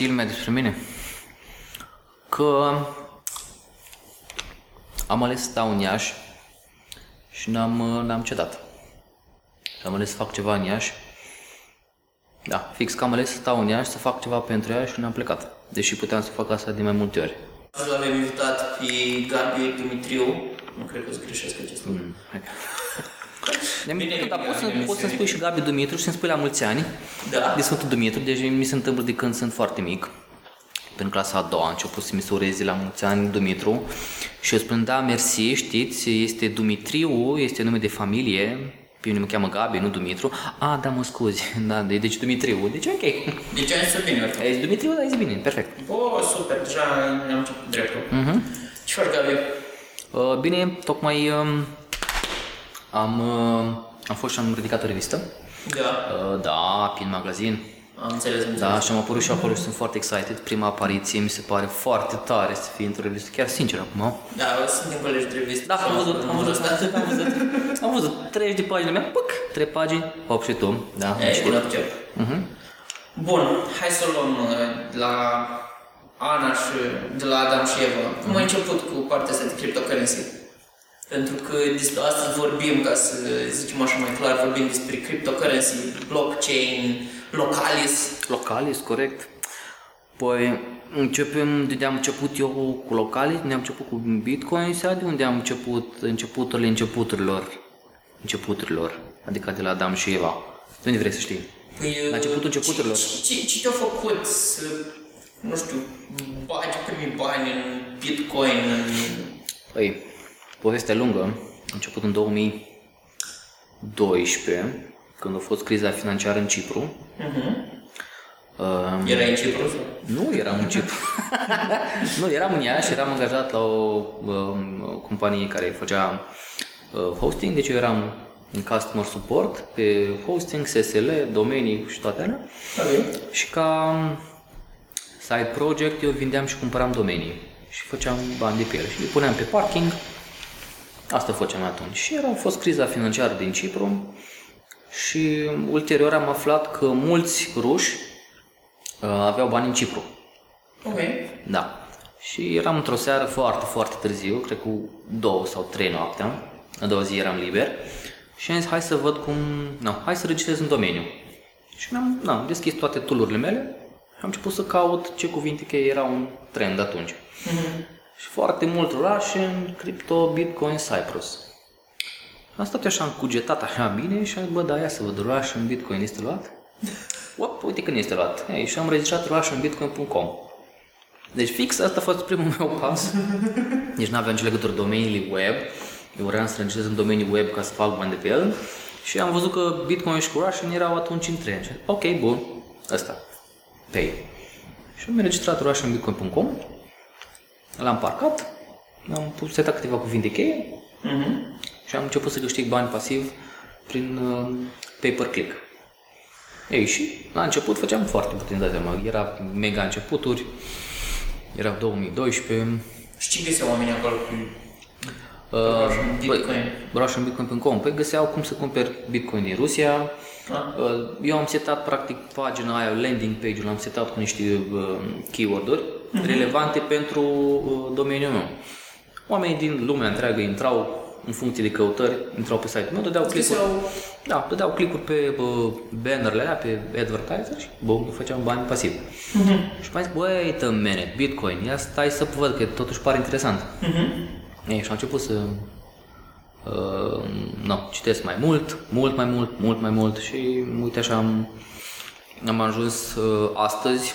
știi lumea despre mine? Că am ales să stau în Iași și n-am, n-am cedat. Am ales să fac ceva în Iași. Da, fix că am ales să stau în Iași, să fac ceva pentru Iași și n-am plecat. Deși puteam să fac asta de mai multe ori. Astăzi l-avem invitat pe Gabi Dumitriu. Nu cred că o să greșesc acest lucru. Mm, hai. Bine, Bine, dar poți, să, bine, poți să bine. spui și Gabi Dumitru și să-mi spui la mulți ani Da? de Sfântul Dumitru, deci mi se întâmplă de când sunt foarte mic. În clasa a doua a început să mi se ureze la mulți ani Dumitru și eu spun, da, mersi, știți, este Dumitriu, este nume de familie, pe mine mă cheamă Gabi, nu Dumitru. A, da, mă scuzi, da, de- deci Dumitriu, deci ok. Deci ai să bine, oricum. Ai zis Dumitriu, da, ai zis bine, perfect. Bă, super, deja ne-am început dreptul. Mhm. Ce faci, Gabi? Uh, bine, tocmai um, am, uh, am fost și am ridicat o revistă. Da, Uh, da, prin magazin. am înțeles, am Da, înțeles. și am apărut și acolo și sunt foarte excited. Prima apariție mi se pare foarte tare să fie într-o revistă, chiar sincer acum. Da, suntem colegi de revistă. Da, am văzut, am văzut, asta. am văzut, am văzut 30 de pagini mea, puc, 3 pagini, hop și tu, da, am E, citit. din obicei. Mhm. Bun, hai să o luăm uh, de la Ana și de la Adam și Eva. Cum ai început cu partea asta de cryptocurrency? Pentru că despre astăzi vorbim, ca să zicem așa mai clar, vorbim despre cryptocurrency, blockchain, localis. Localis, corect. Păi, începem de unde am început eu cu Localis, de unde am început cu Bitcoin sau de unde am început începuturile începuturilor, începuturilor, adică de la Adam și Eva. De unde vrei să știi? Păi, La începutul începuturilor. Ce, ce, ce te-a făcut să, nu știu, bagi primii bani în Bitcoin, în... Păi, povestea lungă, a început în 2012, când a fost criza financiară în Cipru. Uh-huh. Uh, Era în Cipru? sau? nu eram în Cipru. nu, eram în Iași, eram angajat la o, um, o companie care făcea uh, hosting, deci eu eram în customer support pe hosting, SSL, domenii și toate alea. Ok. Și ca side project eu vindeam și cumpăram domenii și făceam bani de pe ele și le puneam pe parking. Asta făceam atunci. Și era a fost criza financiară din Cipru și ulterior am aflat că mulți ruși uh, aveau bani în Cipru. Ok. Da. Și eram într-o seară foarte, foarte târziu, cred cu două sau trei noaptea. A doua zi eram liber. Și am zis, hai să văd cum... Nu, hai să registrez în domeniu. Și mi-am na, am deschis toate tool mele și am început să caut ce cuvinte cheie erau un trend atunci. Și foarte mult Russian, Crypto, Bitcoin, Cyprus. Am stat așa încugetat așa bine și am zis, bă, da, ia să văd, Russian, Bitcoin este luat? Op, uite când este luat. Ei, și am registrat russianbitcoin.com. Deci fix asta a fost primul meu pas. Deci nu aveam nicio legătură domeniile web. Eu vreau să registrez în domeniul web ca să fac bani de pe el. Și am văzut că Bitcoin și cu Russian erau atunci în trend. Și, Ok, bun, ăsta. Pay. Și am înregistrat russianbitcoin.com. L-am parcat. Am pus setat câteva cuvinte cheie. Mhm. Și am început să câștig bani pasiv prin uh, pay-per-click. Ei, și la început făceam foarte puțin, dați seama, era mega începuturi, era 2012, Și ce găseau oamenii acolo cu uh, Russian Bitcoin? russianbitcoin.com, păi găseau cum să cumperi Bitcoin din Rusia, Ah. Uh, eu am setat practic pagina aia, landing page-ul, am setat cu niște uh, keyword-uri relevante pentru uh, domeniul meu. Oamenii din lumea întreagă intrau în funcție de căutări, intrau pe site-ul meu, dădeau click-uri, Găseau- da, dădeau click-uri pe uh, bannerele alea, pe advertiser și bum, eu făceam bani pasiv. Și mai zic, wait a minute, Bitcoin, ia stai să văd că totuși pare interesant. Ei, și am început să uh, no, citesc mai mult, mult mai mult, mult mai mult și uite așa am, am ajuns uh, astăzi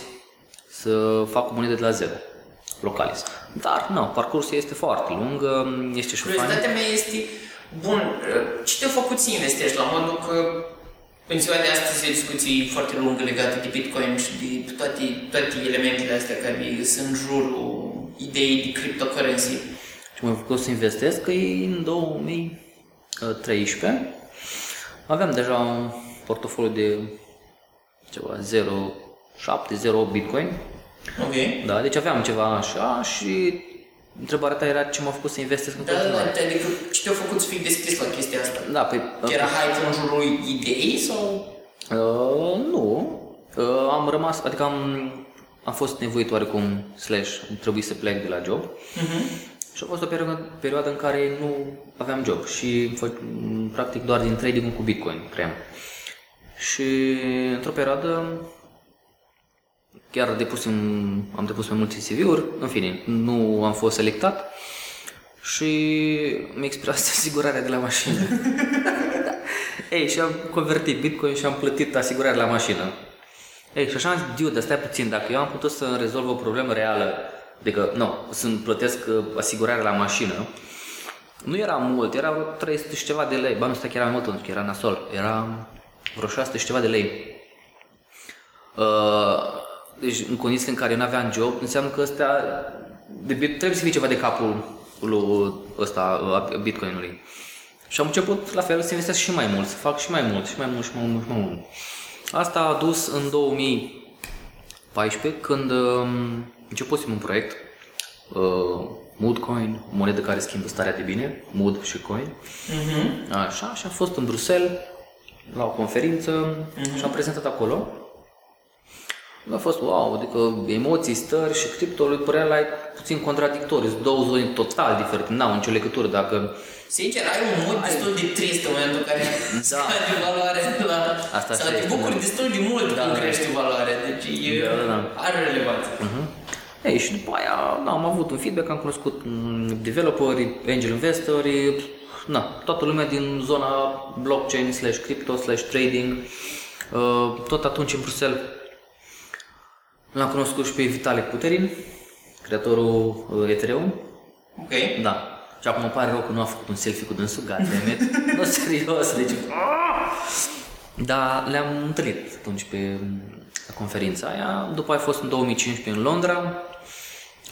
să fac o monedă de la zero, localis. Dar, nu, parcursul este foarte lung, uh, este și fain. Curiozitatea mea este, bun, ce te-a făcut să investești la modul că în ziua de astăzi e discuții foarte lungă legate de Bitcoin și de toate, toate elementele astea care sunt în jurul ideii de cryptocurrency. Ce m-a făcut să investesc, că e în 2013 aveam deja un portofoliu de ceva 0,7-0,8 Bitcoin. Ok. Da, deci aveam ceva așa și întrebarea ta era ce m-a făcut să investesc în Da, da, continuare. da, adică ce te-a făcut să fii deschis la chestia asta? Da, păi... Era hype în jurul ideii sau? Uh, nu. Uh, am rămas, adică am, am fost nevoit oarecum, slash, trebuie să plec de la job. Mhm. Și a fost o perioadă, perioadă în care nu aveam job și fă, practic doar din trading cu Bitcoin cream. Și într-o perioadă chiar depusem, am depus mai multe CV-uri, în fine, nu am fost selectat și mi-a expirat asigurarea de la mașină. Ei, și am convertit Bitcoin și am plătit asigurarea la mașină. Ei, și așa am zis, dude, stai puțin, dacă eu am putut să rezolv o problemă reală, adică, nu, să-mi plătesc uh, asigurarea la mașină, nu era mult, era vreo 300 și ceva de lei, ba nu, stai că era mai mult pentru că era nasol, era vreo 600 și ceva de lei. Uh, deci în condiții în care eu nu aveam job, înseamnă că ăstea, de, trebuie să fie ceva de capul lui ăsta, a Bitcoinului. Și am început la fel să investesc și mai mult, să fac și mai mult, și mai mult, și mai mult, și mai mult. Asta a dus în 2014, când um, începusem un proiect, uh, Moodcoin, o monedă care schimbă starea de bine, Mood și Coin. Mhm. Așa, și am fost în Bruxelles la o conferință și am prezentat acolo. A fost wow, adică emoții, stări și cripto lui părea la puțin contradictoriu, sunt două zone total diferite, n-au nicio legătură dacă Sincer, ai un mod destul de trist în momentul în care Da. scade valoarea de la... Asta sau așa te este, bucuri da. destul de mult Da, când da. crește valoarea, deci e, Da, da, da. are relevanță. Ei, și după aia na, am avut un feedback, am cunoscut mm, developeri, angel investori, na, toată lumea din zona blockchain slash crypto slash trading. Uh, Tot atunci în Bruxelles l-am cunoscut și pe Vitalik Buterin, creatorul uh, Ethereum. Ok. Da. Și acum îmi pare rău că nu a făcut un selfie cu dânsul, goddammit. nu, serios, deci... Dar le-am întâlnit atunci pe la conferința aia. După aia a fost în 2015 în Londra.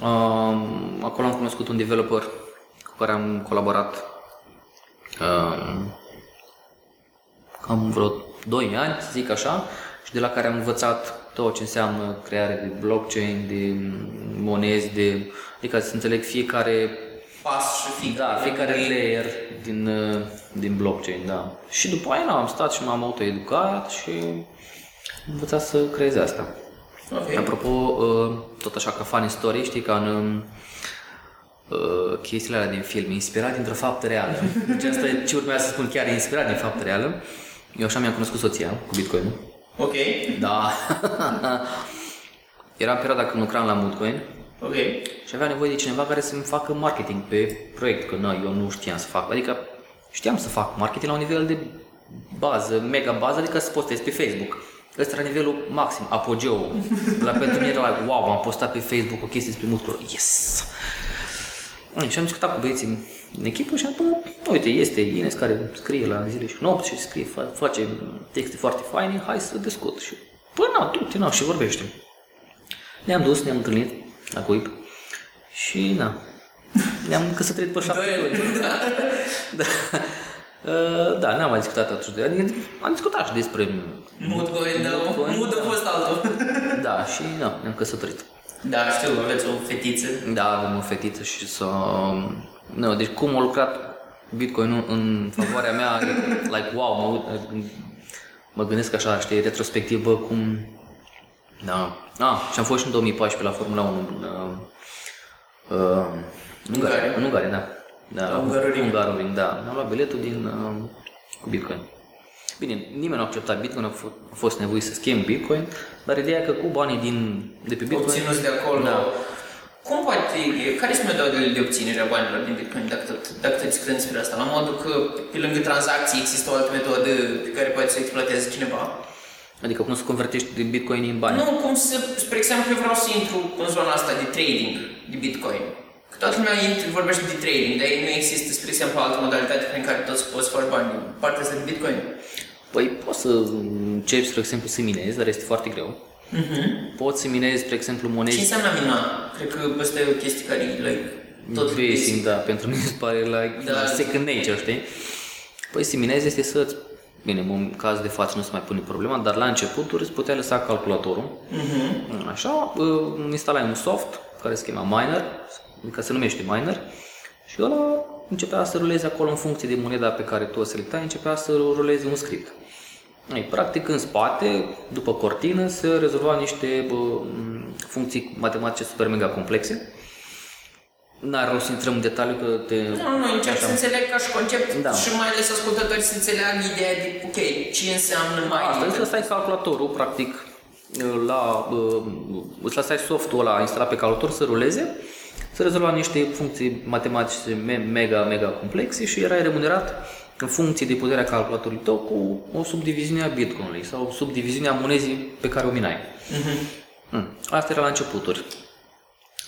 Um, acolo am cunoscut un developer cu care am colaborat um, cam vreo 2 ani, să zic așa, și de la care am învățat tot ce înseamnă creare de blockchain, de monezi, de, adică să înțeleg fiecare Pas și fică. da, fiecare layer din, uh, din blockchain, da. Și după aia na, am stat și m-am autoeducat și am învățat să creez asta. Ok. Apropo, uh, tot așa ca funny story, știi, ca în um, uh, chestiile alea din film, inspirat dintr-o faptă reală. Deci asta e ce urmează să spun, chiar e inspirat din faptă reală. Eu așa mi-am cunoscut soția cu Bitcoin. Ok. Da. Era în perioada când lucram la Moodcoin Ok. și aveam nevoie de cineva care să-mi facă marketing pe proiect, că na, eu nu știam să fac. Adică știam să fac marketing la un nivel de bază, mega bază, adică să postez pe Facebook. Ăsta era nivelul maxim, apogeu. La pentru mine era like, wow, am postat pe Facebook o chestie despre muscul. Yes! Ai, Și am discutat cu băieții în echipă și am spus, uite, este Ines care scrie la zile și nopți și scrie, fa- face texte foarte faine, hai să discut. Și, păi, na, du-te, na, și vorbește. Ne-am dus, ne-am întâlnit la cuib și, na, ne-am căsătorit pe șapte Doi ani. luni. da. Uh, da, n-am mai discutat atunci. de- Adică am discutat și despre... Mood going, da. Moodcoin, Mood a fost altul. Da, și da, ne-am căsătorit. Da, știu, aveți o fetiță. Da, avem o fetiță și să... Nu, deci cum a lucrat Bitcoin în favoarea mea, e like, wow, mă, uit- mă gândesc așa, știi, retrospectiv, bă, cum... Da. Ah, și am fost și în 2014 la Formula 1 în, uh, uh, în Ungaria. Ungaria. În Ungaria, da. Da, La Hungaroring. Hungaroring, da. Mi-am luat biletul din, uh, cu Bitcoin. Bine, nimeni nu a acceptat Bitcoin, a f- a fost nevoit să schimb Bitcoin, dar ideea e că cu banii din, de pe Bitcoin... Obținuți de acolo. Da. Cum poate, care sunt metodele de obținere a banilor din Bitcoin, dacă tot, dacă tot discutăm despre asta? La modul că pe lângă tranzacții există o altă metodă pe care poate să o exploateze cineva? Adică cum să convertești din Bitcoin în bani. Nu, cum să, spre exemplu, eu vreau să intru în zona asta de trading de Bitcoin. Că toată lumea intru, vorbește de trading, dar nu există, spre exemplu, altă modalitate prin care tot să poți să faci bani din partea asta de Bitcoin. Păi poți să începi, spre exemplu, să minezi, dar este foarte greu. Mhm. Poți să minezi, spre exemplu, Ce monezi înseamnă a mina? Cred că asta e o chestie care e, like, tot basic, da, pentru mine se pare like Da. da. second nature, știi? Păi să minezi este să Bine, în caz de față nu se mai pune problema, dar la începuturi îți putea lăsa calculatorul. Mhm. Așa, uh, instalai un soft care se chema Miner, adică se numește Miner, și ăla începea să ruleze acolo în funcție de moneda pe care tu o selectai, începea să ruleze un script. Ei, practic în spate, după cortină, se rezolva niște bă, m, funcții matematice super mega complexe. N-are rost să intrăm în detaliu că te... Nu, nu, încerc să înțeleg ca și concept Da. și mai ales ascultătorii să înțeleagă ideea de, ok, ce înseamnă mai... Asta este să ai calculatorul, practic, la, uh, îți lăsai softul ăla instalat pe calculator să ruleze, să rezolva niște funcții matematice me- mega, mega complexe și erai remunerat în funcție de puterea calculatorului tău cu o subdiviziune a bitcoinului sau subdiviziunea monezii pe care o minai. Mm. Asta era la începuturi.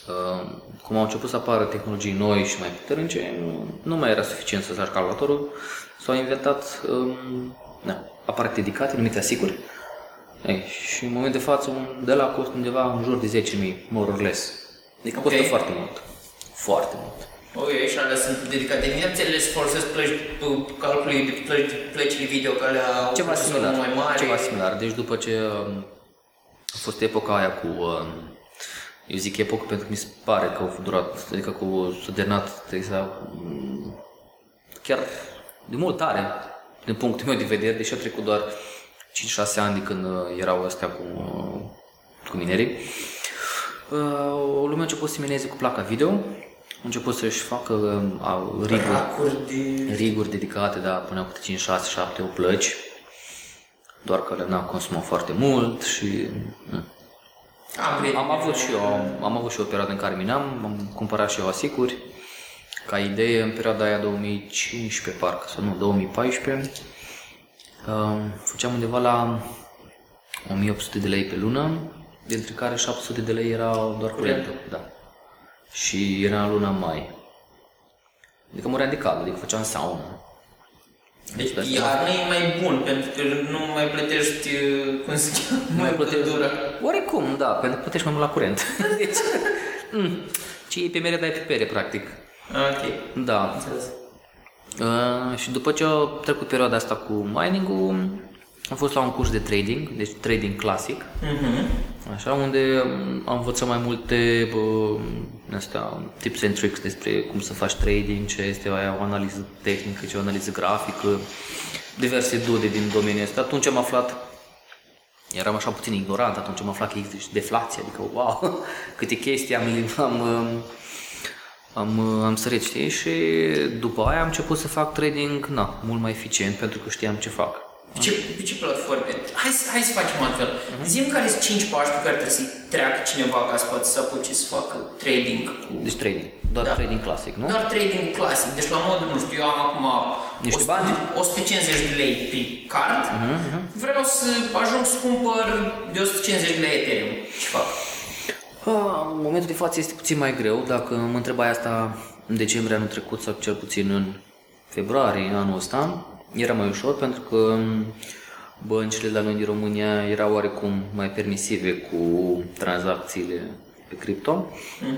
Uh, cum au început să apară tehnologii noi și mai puternice, nu, nu mai era suficient să faci calculatorul. S-au inventat um, na, aparate dedicate numite asiguri. Ei, și în moment de față, un, de la costă undeva în jur de 10.000, more or less. Adică costă Ok. foarte mult. Foarte mult. Ok, și alea sunt dedicate. Bineînțeles, folosesc plăci, calculii de plăci, plăcile video care au Ceva procesorul similar. mai mare. Ceva similar. Deci după ce um, a fost epoca aia cu... Um, eu zic epocă pentru că mi se pare că au durat, adică cu sudernat, exact, um, chiar de mult tare, din punctul meu de vedere, deși a trecut doar 5-6 ani de când uh, erau astea cu, uh, cu minerii. Uh, o lume a început să mineze cu placa video, a început să-și facă uh, riguri, Racuri de... riguri dedicate, da, puneau câte 5, 6, 7, 8 plăci, doar că le n-au consumat foarte mult și... mm. Am, prieteni Am avut și eu, am avut și eu o perioadă în care minam, am cumpărat și eu asiguri, ca idee, în perioada aia 2015 parcă, sau nu, 2014, uh, făceam undeva la 1800 de lei pe lună, dintre care 700 de lei era doar curentul, da. Și era în luna mai. Adică muream de cald, adică făceam saună. Deci Da, iarna e mai bun, pentru că nu mai plătești, uh, cum se cheamă, mai plătești- dură. Oricum, da, pentru că plătești mai mult la curent. deci, mm, ce e pe mere, dai pe pere, practic. Ok, Da. înțeles. Uh, și după ce a trecut perioada asta cu mining-ul, am fost la un curs de trading, deci trading clasic, Mhm. așa, unde um, am învățat mai multe uh, astea, tips and tricks despre cum să faci trading, ce este aia, o analiză tehnică, ce o analiză grafică, diverse dude din domeniul ăsta. Atunci am aflat Eram așa puțin ignorant atunci, am aflat că există și deflație, adică wow, câte chestii am, am, um, am, am sărit, știi? Și după aia am început să fac trading, na, mult mai eficient pentru că știam ce fac. Pe ce, pe ce platforme? Hai, să- hai să facem altfel. Mhm. Zim care sunt 5 pași pe care trebuie să-i treacă cineva ca să poată să apuce să facă trading cu... Deci trading, doar Da. trading clasic, nu? Doar trading clasic. Deci la modul, nu știu, eu am acum Niște 100 bani. 150 de lei pe card. Vreau să ajung să cumpăr de 150 de lei Ethereum. Ce fac? Ah, În momentul de față este puțin mai greu, dacă mă întrebai asta în decembrie anul trecut sau cel puțin în februarie anul ăsta, era mai ușor pentru că m, băncile la noi din România erau oarecum mai permisive cu tranzacțiile pe cripto,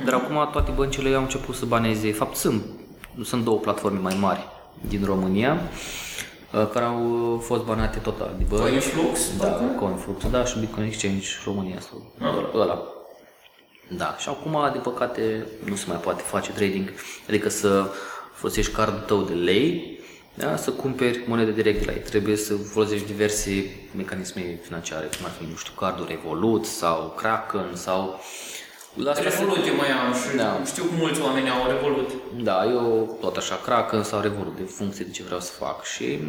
dar acum toate băncile au început să baneze, de fapt sunt, sunt două platforme mai mari din România uh, care au fost banate total de bănci. Coinflux? Da, Coinflux, da, și Bitcoin Exchange România sau ăla- ăla. Da, și acum, din păcate, nu se mai poate face trading, adică să folosești cardul tău de lei, da, să cumperi monede direct de la ei. Trebuie să folosești diverse mecanisme financiare, cum ar fi, nu știu, cardul Revolut sau Kraken sau... La asta se- Revolut eu mai am și Da. știu că mulți oameni au Revolut. da, eu tot așa, Kraken sau Revolut, de funcție de ce vreau să fac. Și,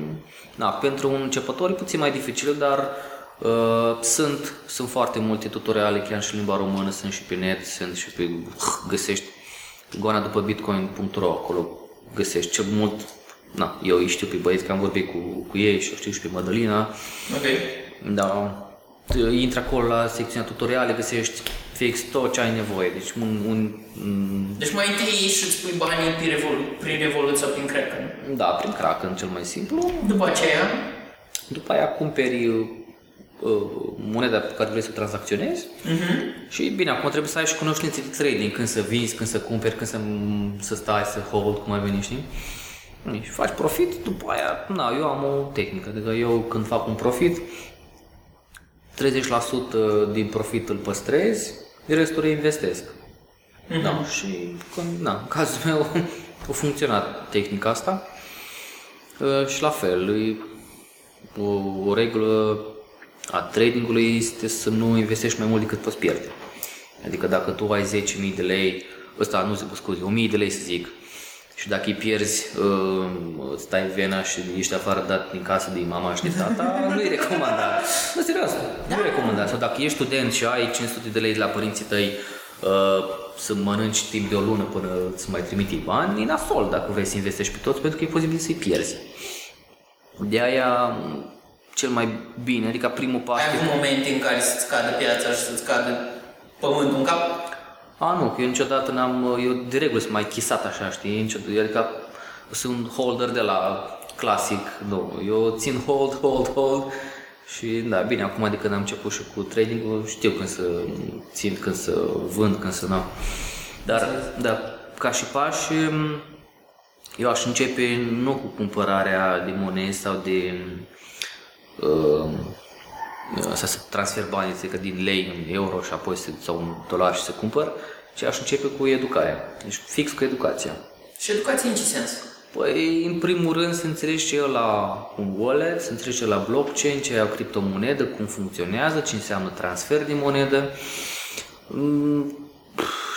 da, pentru un începător e puțin mai dificil, dar uh, sunt, sunt foarte multe tutoriale, chiar și în limba română, sunt și pe net, sunt și pe, găsești goana după bitcoin.ro, acolo găsești cel mult, na, eu îi știu pe băieți că am vorbit cu, cu ei și o știu și pe Madalina, Ok. da, T- intri acolo la secțiunea tutoriale, găsești fix tot ce ai nevoie, deci un, un, un Deci mai întâi ieși și îți pui banii prin Revolut, prin Revolut sau prin Kraken. da, prin Kraken cel mai simplu, După aceea, După aia cumperi uh, uh, moneda pe care vrei să o tranzacționezi uh-huh. și bine, acum trebuie să ai și cunoștințe de trading, când să vinzi, când să cumperi, când să, să stai, să hold, cum ai venit, știi? Și faci profit, după aia, na, eu am o tehnică, adică eu când fac un profit, 30% din profit îl păstrez, restul reinvestesc. Da, și când, na, în cazul meu a funcționat tehnica asta Uh, și la fel, îi- o, o regulă a tradingului este să nu investești mai mult decât poți pierde. Adică dacă tu ai 10.000 de lei, ăsta nu zic, scuze, 1.000 de lei să zic, și dacă îi pierzi, uh, stai în vena și ești afară dat din casă de mama și de tata, nu e recomandat. Nu, serios, nu e recomandat. Sau dacă ești student și ai 500 de lei de la părinții tăi uh, să mănânci timp de o lună până îți mai trimite bani, e nasol dacă vrei să investești pe toți, pentru că e posibil să-i pierzi. De aia cel mai bine, adică primul pas... Ai avut momente în care să-ți cadă piața și să-ți cadă pământul în cap? A, nu, eu niciodată n-am, eu de regulă sunt mai chisat așa, știi, niciodată, adică sunt un holder de la clasic, nu, eu țin hold, hold, hold și da, bine, acum adică n-am început și cu trading știu când să țin, când să vând, când să nu. Dar, da, ca și pași, eu aș începe nu cu cumpărarea de monezi sau de uh, să, să transfer banii adică din lei în euro și apoi să, sau în dolar și să cumpăr, ci aș începe cu educarea. Deci fix cu educația. Și educație în ce sens? Păi, în primul rând, să înțelegi ce e la un wallet, să înțelegi ce e la blockchain, ce e o criptomonedă, cum funcționează, ce înseamnă transfer de monedă, mm,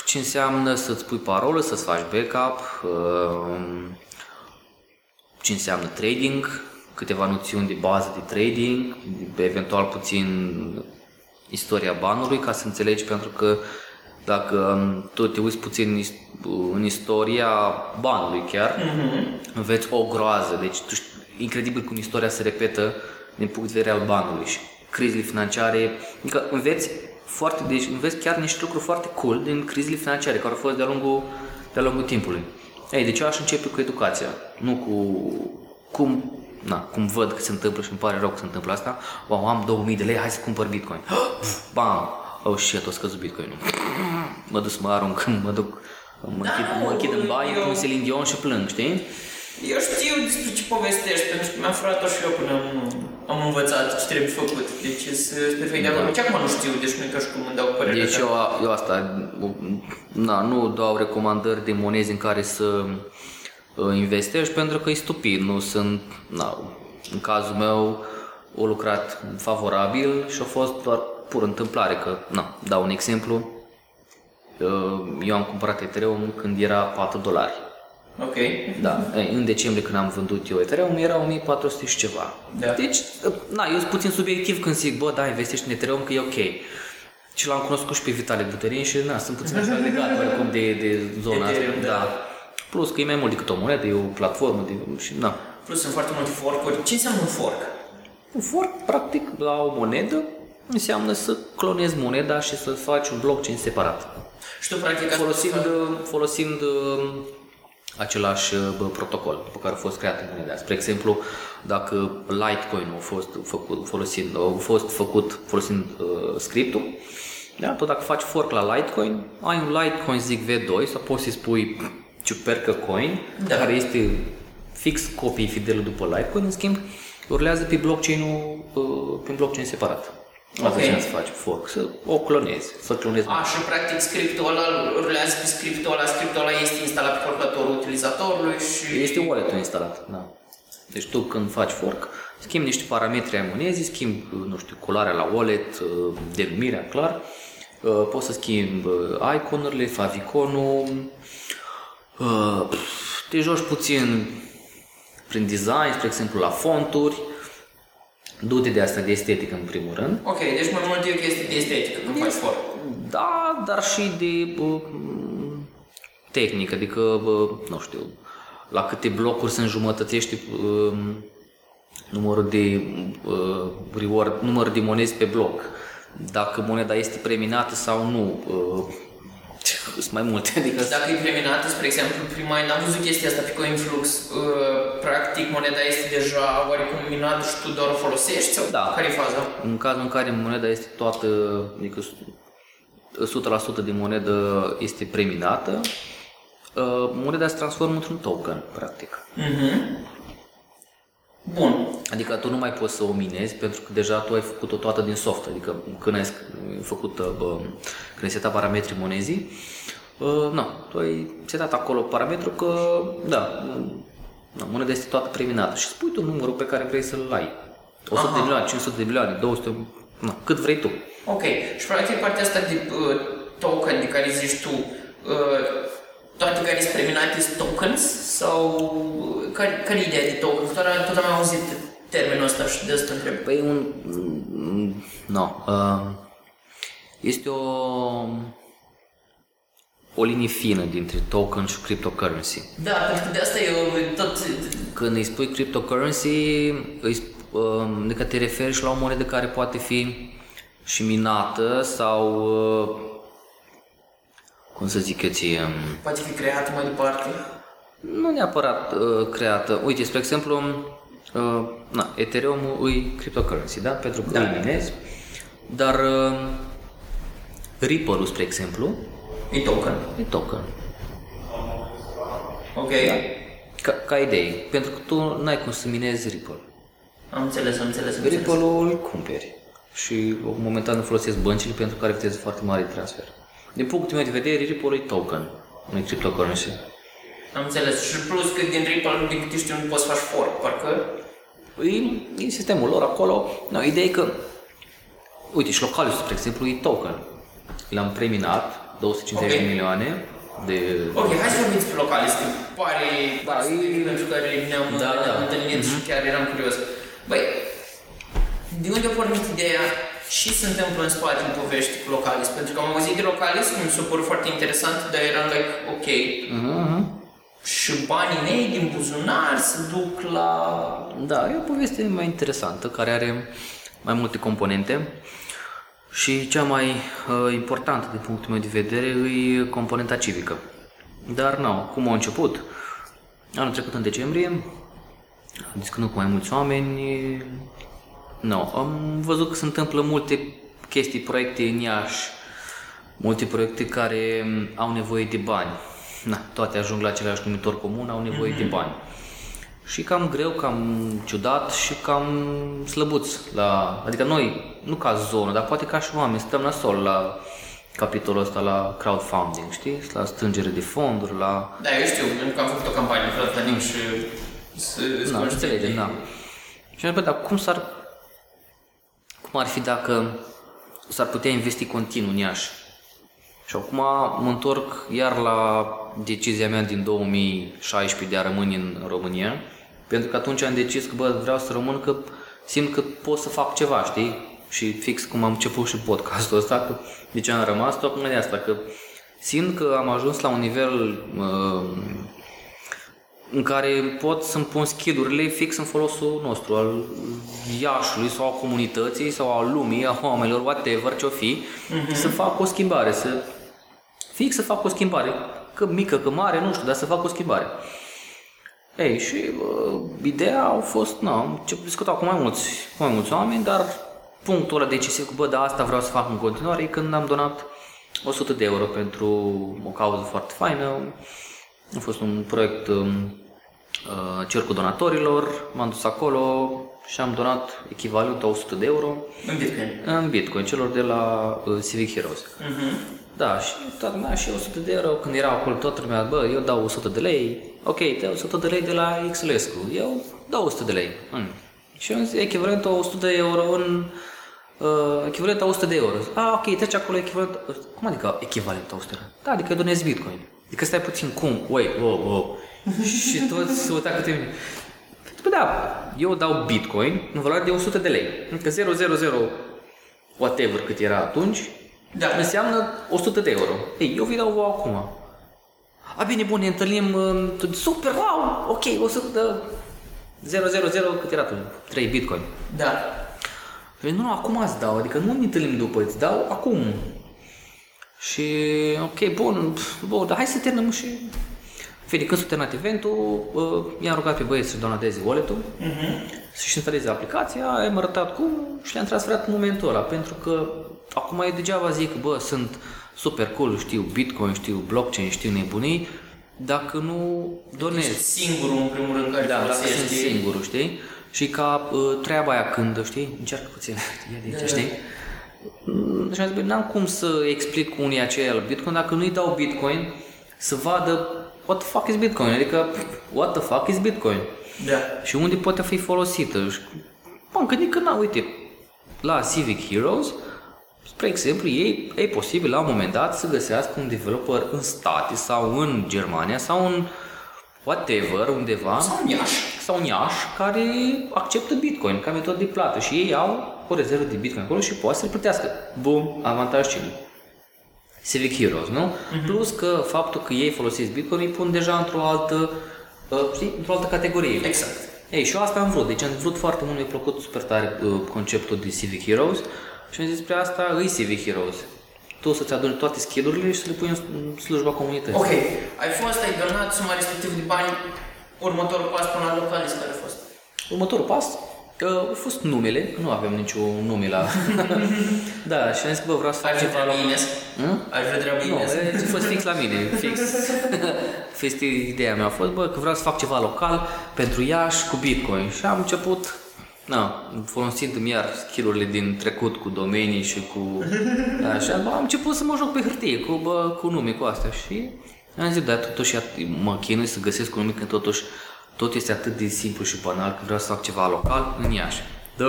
ce înseamnă să-ți pui parolă, să-ți faci backup, um, ce înseamnă trading, câteva noțiuni de bază de trading, eventual puțin istoria banului ca să înțelegi pentru că dacă um, tu te uiți puțin în istoria banului chiar, mm-hmm. înveți o groază. Deci tu știi, incredibil cum istoria se repetă din punct de vedere al banului și crizele financiare. Adică înveți foarte, deci înveți chiar niște lucruri foarte cool din crizele financiare care au fost de-a lungul, de-a lungul timpului. Ei, deci eu aș începe cu educația, nu cu cum na, cum văd că se întâmplă și îmi pare rău că se întâmplă asta, wow, am 2000 de lei, hai să cumpăr Bitcoin. Bam! Oh shit, o scăzut Bitcoin-ul. Mă duc să mă arunc, mă duc, mă închid, da, mă închid în baie eu... cu Celine Dion și plâng, știi? Eu știu despre ce povestești, pentru că mi-am furat-o și eu până am, am învățat ce trebuie făcut. Deci sunt perfect de acord. Nici acum nu știu, deci nu e ca și cum îmi dau părere. Deci eu, eu asta, na, nu dau recomandări de monezi în care să investești pentru că e stupid, nu sunt, na, în cazul meu, o lucrat favorabil și a fost doar pur întâmplare, că, na, dau un exemplu, eu am cumpărat Ethereum când era 4 dolari. Ok. Da, în decembrie când am vândut eu Ethereum era 1400 și ceva. Da. Deci, na, eu sunt puțin subiectiv când zic, bă, da, investești în Ethereum că e ok. Și l-am cunoscut și pe Vitale Buterin și na, sunt puțin așa legat oricum de, de zona Ethereum, asta. Da. da. Plus că e mai mult decât o monedă, e o platformă de, și na. Plus sunt foarte multe fork-uri. Ce înseamnă un fork? Un fork, practic, la o monedă înseamnă să clonezi moneda și să faci un blockchain separat. Și tu, practic, folosind, folosind uh, același uh, protocol pe care a fost creat în moneda. Spre exemplu, dacă Litecoin a fost făcut folosind, a fost făcut folosind uh, scriptul, da? tot dacă faci fork la Litecoin, ai un Litecoin zic V2 sau poți să spui Ciupercă Coin, da. care este fix copii fidelă după Litecoin, în schimb, urlează pe blockchain-ul, uh, pe blockchain separat. Asta okay. să faci fork, să o clonezi, să clonezi. A, și practic scriptul ăla urlează pe scriptul ăla, scriptul ăla este instalat pe calculatorul utilizatorului și... Este wallet instalat, da. Deci tu când faci fork, schimbi niște parametri ai monezii, schimbi, nu știu, culoarea la wallet, uh, denumirea, clar, uh, poți să schimbi iconurile, faviconul, te joci puțin prin design, spre exemplu la fonturi, du-te de asta de estetică în primul rând. Ok, deci mai mult e o chestie de estetică când faci sport. Da, dar și de uh, tehnică, adică, uh, nu știu, la câte blocuri sunt jumătățești uh, numărul de uh, reward, numărul de monezi pe bloc. Dacă moneda este preminată sau nu, uh, sunt mai multe. Adică... Dacă e preminată, spre exemplu, prima am văzut chestia asta pe CoinFlux, uh, practic moneda este deja oarecum minată și tu doar o folosești sau da. care e faza? În cazul în care moneda este toată, adică 100% din monedă este preminată, uh, moneda se transformă într-un token, practic. Uh-huh. Bun. Adică tu nu mai poți să o minezi pentru că deja tu ai făcut-o toată din soft. Adică când ai făcut, bă, când ai setat parametrii monezii, uh, nu, tu ai setat acolo parametru că, da, na, moneda este toată preminată și spui tu numărul pe care vrei să-l ai. 100 de Aha. milioane, 500 de milioane, 200, na, cât vrei tu. Ok. Și practic partea asta de uh, token de care zici tu, uh, toate care sunt preminate sunt tokens sau uh, care, care e ideea de tokens? Tot, tot am auzit termenul ăsta și de asta întreb. Păi un... mm, No. Uh, este o... O linie fină dintre token și cryptocurrency. Da, pentru că de asta eu tot... Când îi spui cryptocurrency, îi, sp- uh, adică te referi și la o monedă care poate fi și minată sau... Uh, cum să zic eu ție... um, Poate fi creat mai departe. Nu neapărat uh, creată. Uite, spre exemplu, uh, na, Ethereum e cryptocurrency, da? Pentru că Da. îl minezi. Dar uh, Ripple, spre exemplu, E token. e token. Ok. Ca, ca idee. Pentru că tu n-ai cum să minezi Ripple. Am înțeles, am înțeles, am înțeles. Ripple-ul îl cumperi. Și momentan nu folosesc băncile pentru că are viteză foarte mare de transfer. Din punctul meu de vedere, Ripple e token, nu e cryptocurrency. Am înțeles. Și plus că din Ripple, din câte știu, nu poți să faci fork, parcă. E, e sistemul lor acolo. No, ideea e că, uite, și Localius, spre exemplu, e token. L-am preminat, 250 Ok. de milioane de... Ok, hai să vorbim despre localist, că pare Da, da, e- pentru care ne-am Da, ne-am da. întâlnit și chiar eram curios. Băi, de unde a pornit ideea și se întâmplă în spatele poveștii cu localist? Pentru că am auzit de localist, mi s-a părut foarte interesant, dar eram like, ok, Mhm. și banii mei din buzunar se duc la... Da, e o poveste mai interesantă, care are mai multe componente și cea mai uh, importantă din punctul meu de vedere e componenta civică. Dar nu, cum a început? Anul trecut în decembrie, discutând cu mai mulți oameni, nu, am văzut că se întâmplă multe chestii, proiecte în Iași, multe proiecte care au nevoie de bani. Na, toate ajung la același numitor comun, au nevoie de bani. Și cam greu, cam ciudat și cam slăbuț. La, adică noi, nu ca zonă, dar poate ca și oameni, stăm nasol la capitolul ăsta, la crowdfunding, știi? La strângere de fonduri, la... Da, eu știu, pentru că am făcut o campanie în Frătănim și să Da, înțelegem, da. Și am dar cum s-ar... Cum ar fi dacă s-ar putea investi continuu în Iași? Și acum mă întorc iar la decizia mea din 2016 de a rămâne în România, pentru că atunci am decis că bă, vreau să rămân că simt că pot să fac ceva, știi? Și fix cum am început și podcastul ăsta, că de ce am rămas, tocmai de asta, că simt că am ajuns la un nivel uh, în care pot să-mi pun schidurile fix în folosul nostru, al Iașului sau al comunității sau al lumii, a oamenilor, whatever ce-o fi, să fac o schimbare, să fix să fac o schimbare, că mică, că mare, nu știu, dar să fac o schimbare. Ei, și uh, ideea au fost, na, am început discutat cu mai mulți, cu mai mulți oameni, dar punctul ăla decisiv cu, bă, da, asta vreau să fac în continuare, e când am donat 100 de euro pentru o cauză foarte faină. A fost un proiect um, uh, Cercul Donatorilor, m-am dus acolo și am donat echivalentul a 100 de euro În Bitcoin. în Bitcoin celor de la uh, Civic Heroes. Mhm. Da, și toată lumea și 100 de euro, când era acolo toată lumea, bă, eu dau 100 de lei, ok, te 100 de lei de la Xlescu, eu dau 100 de lei. Mm. Și eu am zis, echivalentul a 100 de euro în... Uh, echivalent a 100 de euro. Ah, ok, trece acolo echivalent... Cum adică echivalent a 100 de euro? Da, adică donezi Bitcoin. Adică stai puțin, cum? Wait, wow, wow. și toți se uita câte mine. Bă, da, eu dau Bitcoin în valoare de 100 de lei. Adică 000 whatever cât era atunci, Da. înseamnă 100 de euro. Ei, eu vi dau vouă acum. A, bine, bun, ne întâlnim, uh, super, wow, ok, 100 de... 000 cât era atunci? 3 bitcoin. Da. Păi nu, nu, acum îți dau, adică nu ne întâlnim după, îți dau acum. Și, ok, bun, bun, dar hai să terminăm și... Fede, când s-a terminat eventul, uh, i-am rugat pe băieți să donateze wallet-ul, să-și instaleze aplicația, i-am arătat cum și le-am transferat în momentul ăla, pentru că acum eu degeaba zic, bă, sunt super cool, știu Bitcoin, știu blockchain, știu nebunii, dacă nu donez. Ești singurul, în primul rând, care Da, dacă folosești. sunt singurul, știi? Și ca uh, treaba aia când, știi, încearcă puțin, ia de aici, știi? Mm, Și am zis, bă, n-am cum să explic unii aceia la Bitcoin dacă nu-i dau Bitcoin să vadă what the fuck is Bitcoin, adică what the fuck is Bitcoin Da. și unde poate fi folosită. Și, Bă, m-am gândit că, na, uite, la Civic Heroes, spre exemplu, ei, e posibil la un moment dat să găsească un developer în state sau în Germania sau în whatever, undeva, Sau în Iași. sau în Iași, care acceptă Bitcoin ca metodă de plată și ei au o rezervă de Bitcoin acolo și poate să-l plătească. Bun, avantaj cine? Civic Heroes, nu? Plus că faptul că ei folosesc Bitcoin îi pun deja într-o altă, uh, știi, într-o altă categorie. Exact. Ei, și eu asta am vrut. Deci am vrut foarte mult, mi-a plăcut super tare uh, conceptul de Civic Heroes și am zis despre asta, îi Civic Heroes. Tu să-ți aduni toate schidurile și să le pui în în slujba comunității. Ok, ai fost, ai donat suma respectiv de bani, următorul pas până la localist care a fost? Următorul pas uh, au fost numele, că nu aveam niciun nume la... da, și am zis că bă, vreau să fac Ai vrea ceva treaba la... Ines? Hmm? Ai vrea treaba Nu, Ines? e, a fost fix la mine, fix. fix ideea mea a fost, bă, că vreau să fac ceva local pentru Iași cu Bitcoin. Și am început, na, folosind-mi iar skill din trecut cu domenii și cu... Așa, bă, am început să mă joc pe hârtie, cu, bă, cu nume, cu astea și am zis, da, totuși mă chinui să găsesc un nume când totuși tot este atât de simplu și banal că vreau să fac ceva local în Iași. Da,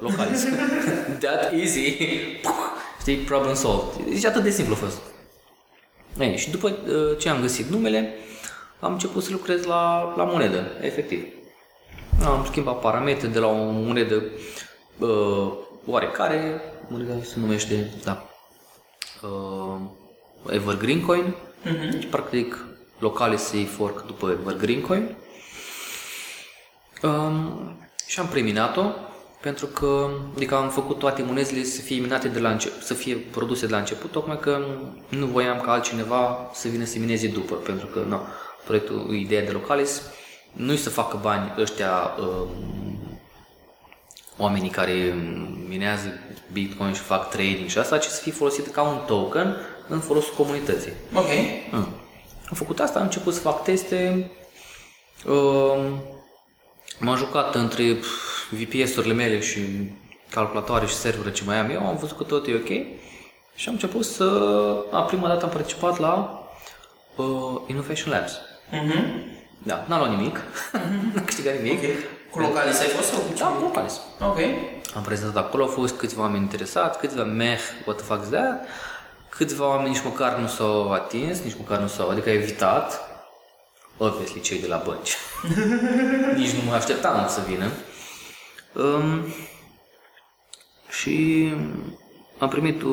local. That easy. Știi, problem solved. Deci atât de simplu a fost. Ei, și după uh, ce am găsit numele, am început să lucrez la, la monedă, efectiv. Am schimbat parametri de la o monedă uh, oarecare, moneda se numește, da, uh, Evergreen Coin, uh-huh. practic locale se fork după Evergreen Coin. Um, și am preminat-o pentru că adică am făcut toate monezile să fie minate de la început, să fie produse de la început, tocmai că nu voiam ca altcineva să vină să mineze după, pentru că nu, proiectul, ideea de Localis nu e să facă bani ăștia um, oamenii care minează Bitcoin și fac trading și asta, ci să fie folosit ca un token în folosul comunității. Ok. Mm. Am făcut asta, am început să fac teste. Um, M-am jucat între pf, VPS-urile mele și calculatoare și servere ce mai am eu, am văzut că tot e ok și am început să... A, prima dată am participat la uh, Innovation Labs. Mhm. Da, n-am luat nimic, n-am câștigat nimic. Ok. Cu localist ai fost sau cu Da, cu Localis. Ok. Am prezentat acolo, au fost câțiva oameni interesați, câțiva meh, what the fuck is that? Câțiva oameni nici măcar nu s-au atins, nici măcar nu s-au, adică au evitat. Obviously, cei de la bănci. nici nu mă așteptam să vină. Um, și am primit o,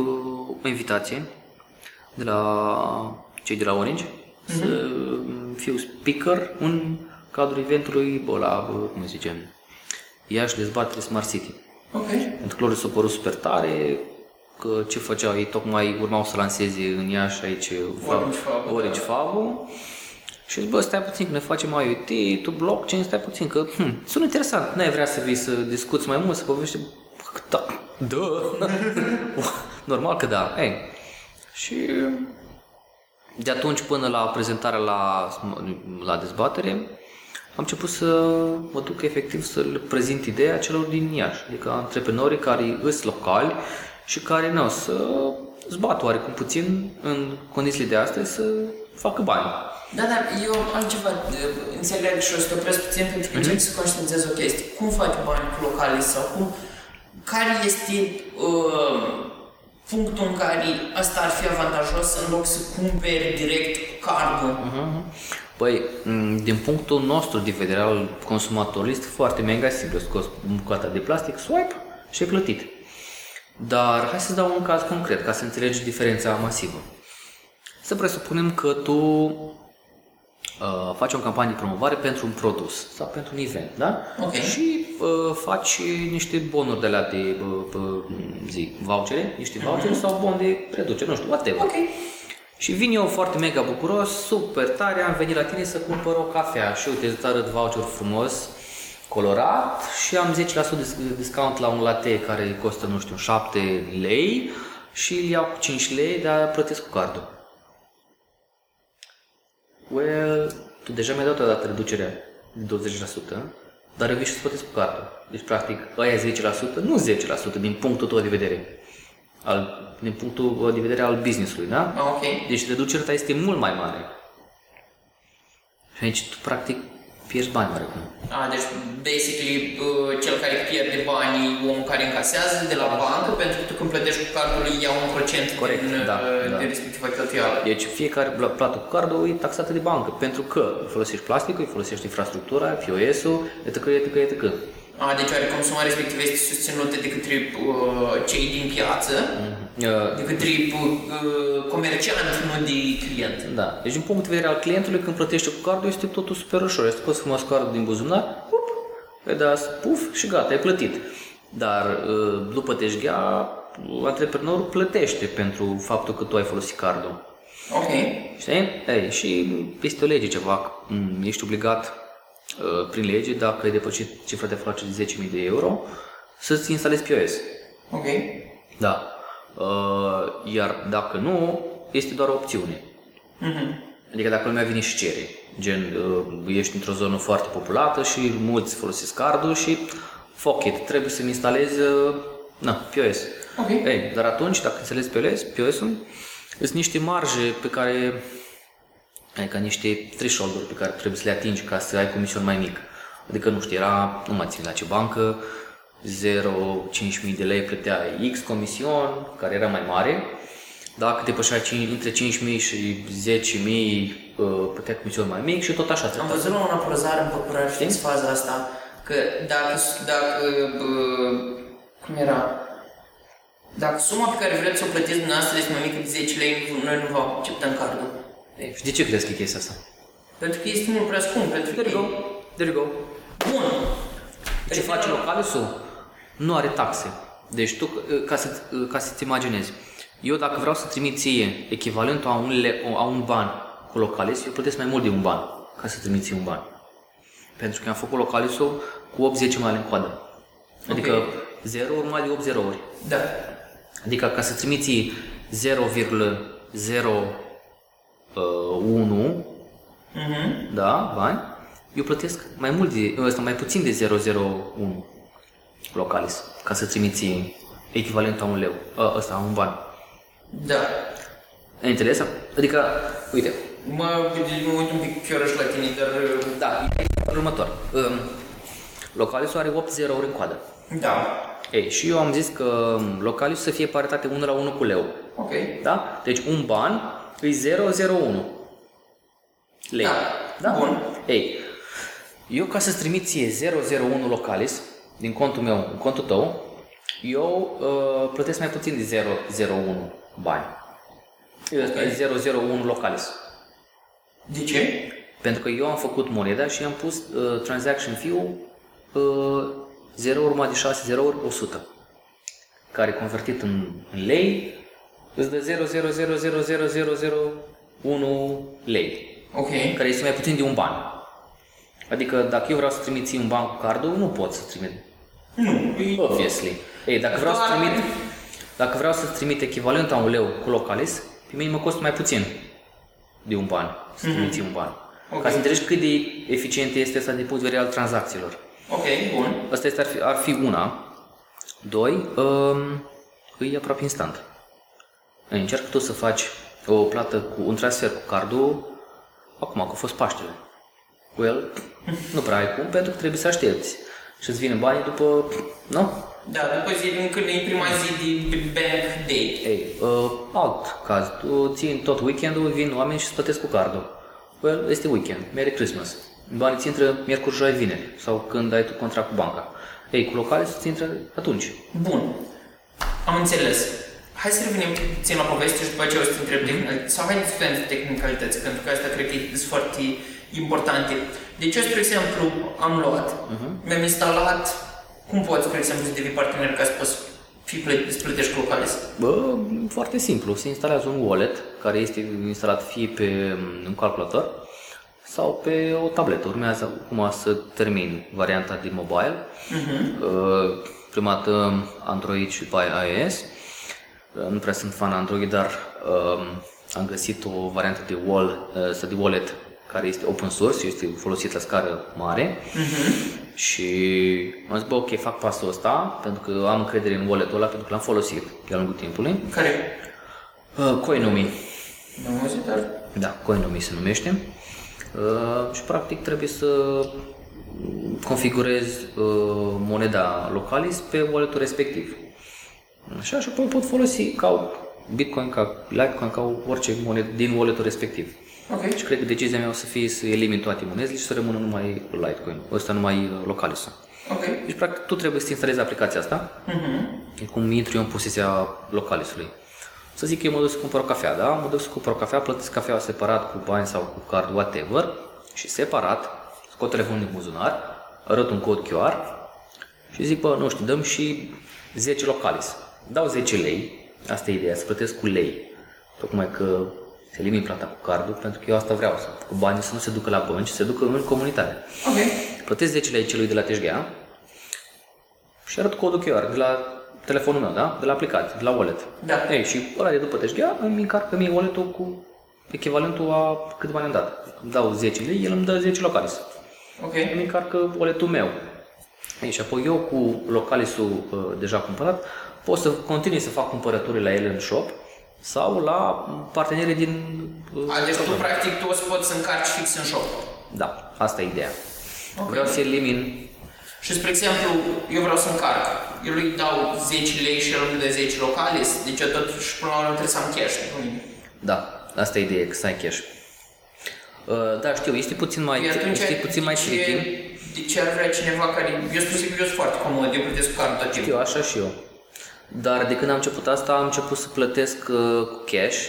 o invitație de la cei de la Orange să fiu speaker în cadrul eventului, bă, la, bă, cum se zice, Iași dezbatere Smart City. Ok. Pentru că lor s-a părut super tare, că ce făceau ei, tocmai urmau să lanseze în Iași aici Orange Fab, Orange Fab și zic, bă, stai puțin, că ne facem IoT, tu blockchain, stai puțin, că hm, sună interesant, n-ai vrea să vii să discuți mai mult, să povestești? Bă, Da, da, normal că da, ei. Și de atunci până la prezentarea la, la dezbatere, am început să mă duc efectiv să le prezint ideea celor din Iași, adică antreprenorii care îs locali și care nu să zbat oarecum puțin în condițiile de astăzi să facă bani. Da, da, eu am ceva, uh, înțeleg și o să te opresc puțin pentru că încerc să conștientizez o chestie. Cum faci bani cu localii sau cum, care este uh, punctul în care asta ar fi avantajos în loc să cumperi direct cardul? Păi, m, din punctul nostru de vedere al consumatorului este foarte mega simplu. Scos bucata de plastic, swipe și e plătit. Dar hai să dau un caz concret ca să înțelegi diferența masivă. Să presupunem că tu uh, faci o campanie de promovare pentru un produs sau pentru un event, da? Ok. Și uh, faci niște bonuri de la de uh, uh, zi, vouchere, niște vouchere sau bon de reducere, nu știu, whatever. Ok. Și vin eu foarte mega bucuros, super tare, am venit la tine să cumpăr o cafea și uite, îți arăt voucher frumos, colorat și am 10% dis- discount la un latte care costă, nu știu, 7 lei și îl iau cu 5 lei, dar plătesc cu cardul. Well, tu deja mi-ai dat o dată reducerea de 20%, dar eu vin și să plătesc cu cardul. Deci, practic, aia 10%, nu 10% din punctul tău de vedere, al, din punctul de vedere al business-ului, da? Ah, ok. Deci reducerea ta este mult mai mare. Și aici tu practic pierzi bani oarecum. A, deci, basically, uh, cel care pierde banii, omul care încasează de la bancă, pentru că tu când plătești cu cardul îi ia un procent Corect, din, da, uh, da. de respectiva cheltuială. Deci fiecare pla- plată cu cardul e taxată de bancă, pentru că folosești plasticul, folosești infrastructura, POS-ul, etc., etc., etc. A, deci oarecum suma respectivă este susținută de către uh, cei din piață, Uh, de către uh, comerciant, nu de client. Da. Deci din punct de vedere al clientului, când plătește cu cardul, este totul super ușor. Este poți să scoți cardul din buzunar, pup, îi dați puf și gata, ai plătit. Dar uh, după teșghea, antreprenorul plătește pentru faptul că tu ai folosit cardul. Ok. Știi? Ei, și este o lege ceva, m, ești obligat uh, prin lege, dacă ai depășit cifra de afaceri de 10.000 de euro, să-ți instalezi POS. Ok. Da. Uh, iar dacă nu, este doar o opțiune. Mhm. Adică dacă lumea vine și cere, gen uh, ești într-o zonă foarte populată și mulți folosesc cardul și fuck it, trebuie să-mi instalez uh, na, POS. Ok. Ei, dar atunci, dacă înțelegi POS, POS-ul, sunt niște marje pe care, adică niște threshold-uri pe care trebuie să le atingi ca să ai comision mai mic. Adică, nu știu, era, nu mai țin la ce bancă, 0,5.000 de lei plătea X comision, care era mai mare. Dacă depășea cin- între 5.000 și 10.000, uh, plătea comision mai mic și tot așa. Am treptat. văzut la un apărăzare în Păcurare, știți faza asta, că dacă, dacă bă, cum era, dacă suma pe care vreți să o plătiți dumneavoastră este mai mică de 10 lei, noi nu vă acceptăm cardul. Ei, Și de ce crezi că e chestia asta? Pentru că este mult prea scump, pentru că... There you go. There you go. Bun. Ce face localisul? Nu are taxe. Deci tu, ca, să, ca să-ți imaginezi, eu dacă vreau să trimit ție echivalentul a un, le, a un ban cu localis, eu plătesc mai mult de un ban ca să trimit ție un ban. Pentru că am făcut localisul cu 80 mai în coadă. Adică Ok. 0 urmat de 8 zerouri. Da. Adică ca să trimiți 0,01 Mhm. da, bani, eu plătesc mai mult de, ăsta, mai puțin de 001 localis, ca să trimiți echivalentul a un leu, ă, ăsta, a un ban. Da. Ai înțeles? Adică, uite, Mă, mă uit un pic chiorăș la tine, dar... da, e următor. Um, localisul are 8 zerouri în coadă. Da. Ei, și eu am zis că localisul să fie paritate 1 la 1 cu leu. Ok. Da? Deci un ban e 001 lei. Da. Bun. Ei, eu ca să-ți trimit ție 001 localis din contul meu în contul tău, eu uh, plătesc mai puțin de 001 bani. Ăsta e 001 localis. De ce? Pentru că eu am făcut moneda și am pus uh, transaction fee-ul uh, 0 urmat de 6 zerouri 100 care convertit în, în lei îți dă 0,0000001 lei Ok. care este mai puțin de un ban. Adică dacă eu vreau să trimit ție un ban cu cardul, nu pot să trimit. Nu. e- Obviously. Ei, dacă vreau să trimit, dacă vreau să trimit echivalentul a un leu cu localis, pe mine mă costă mai puțin de un ban, să trimit ție un ban. Ok. Ca să înțelegi cât de eficient este asta din punct de vedere al tranzacțiilor. Ok, bun. Asta este, ar, fi, ar fi una. Doi, um, e aproape instant. Încearcă tu să faci o plată cu un transfer cu cardul acum, că a fost Paștele. Well, nu prea ai cum, pentru că trebuie să aștepți. Și îți vine banii după, nu? Da, după zi, când e prima zi de bank date. Ei, uh, alt caz, tu ții tot weekendul, vin oameni și îți plătesc cu cardul. Well, este weekend, Merry Christmas. Banii ți intră miercuri, joi, vineri, sau când ai tu contract cu banca. Ei, cu locale ți intră atunci. Bun. Am înțeles. Hai să revenim puțin la poveste și după aceea o să te întreb tehnicalități. Sau hai să discutăm de tehnicalități, pentru că asta cred că sunt foarte importante. Deci eu, spre exemplu, am luat, mi-am instalat, cum poți, spre exemplu, să devii partener ca să poți fi plă- să plătești cu locales? Bă, foarte simplu. Se instalează un wallet care este instalat fie pe un calculator sau pe o tabletă. Urmează acum să termin varianta de mobile. Uh, Prima dată Android și după aia iOS. Uh, Nu prea sunt fan Android, dar um, am găsit o variantă de wall, uh, sau de wallet care este open source și este folosit la scară mare. Și am zis, bă, ok, fac pasul ăsta pentru că am încredere în wallet-ul ăla pentru că l-am folosit de-a lungul timpului. Care? Uh, Coinomi. Nu am auzit, dar... Da, Coinomi se numește. Uh, și practic trebuie să configurez uh, moneda Localis pe wallet respectiv. Așa, și apoi pot folosi ca Bitcoin, ca Litecoin, ca orice monedă din wallet respectiv. Ok. Și cred că decizia mea o să fie să elimin toate monezile și să rămână numai Litecoin, ăsta numai uh, Localis. Ok. Deci, practic, tu trebuie să instalezi aplicația asta, Mhm. e cum intru eu în posesia Localisului. Să zic că eu mă duc să cumpăr o cafea, da? Mă duc să cumpăr o cafea, plătesc cafeaua separat cu bani sau cu card, whatever, și separat scot telefonul din buzunar, arăt un cod QR și zic, bă, nu știu, dăm și 10 Localis. Dau 10 lei, asta e ideea, să plătesc cu lei. Tocmai că se elimin plata cu cardul, pentru că eu asta vreau, să, cu banii să nu se ducă la bănci, să se ducă în comunitate. Ok. Plătesc 10 lei celui de la TSGA și arăt codul QR de la telefonul meu, da? De la aplicație, de la wallet. Da. Ei, și ăla de după TSGA îmi încarcă mie wallet-ul cu echivalentul a cât bani am dat. Dau 10 lei, el îmi dă 10 localis. Ok. Îmi încarcă wallet-ul meu. Ei, și apoi eu cu localisul uh, deja cumpărat pot să continui să fac cumpărături la el în shop sau la partenerii din... uh, A, deci tu practic tu o să poți să încarci fix în shop. Da, asta e ideea. Ok. Vreau să elimin Și, spre exemplu, eu vreau să încarc. Eu lui dau 10 lei și el îmi dă 10 localis, deci eu totuși până la urmă trebuie să am cash cu mine. Da, asta e ideea, că să ai cash. Uh, da, știu, este puțin mai, Păi atunci, este puțin mai de tricky. ce, de ce ar vrea cineva care... Eu spun sigur, eu sunt foarte comod, eu plătesc cu cardul tot Știu, timpul. așa și eu. Dar de când am început asta, am început să plătesc uh, cu cash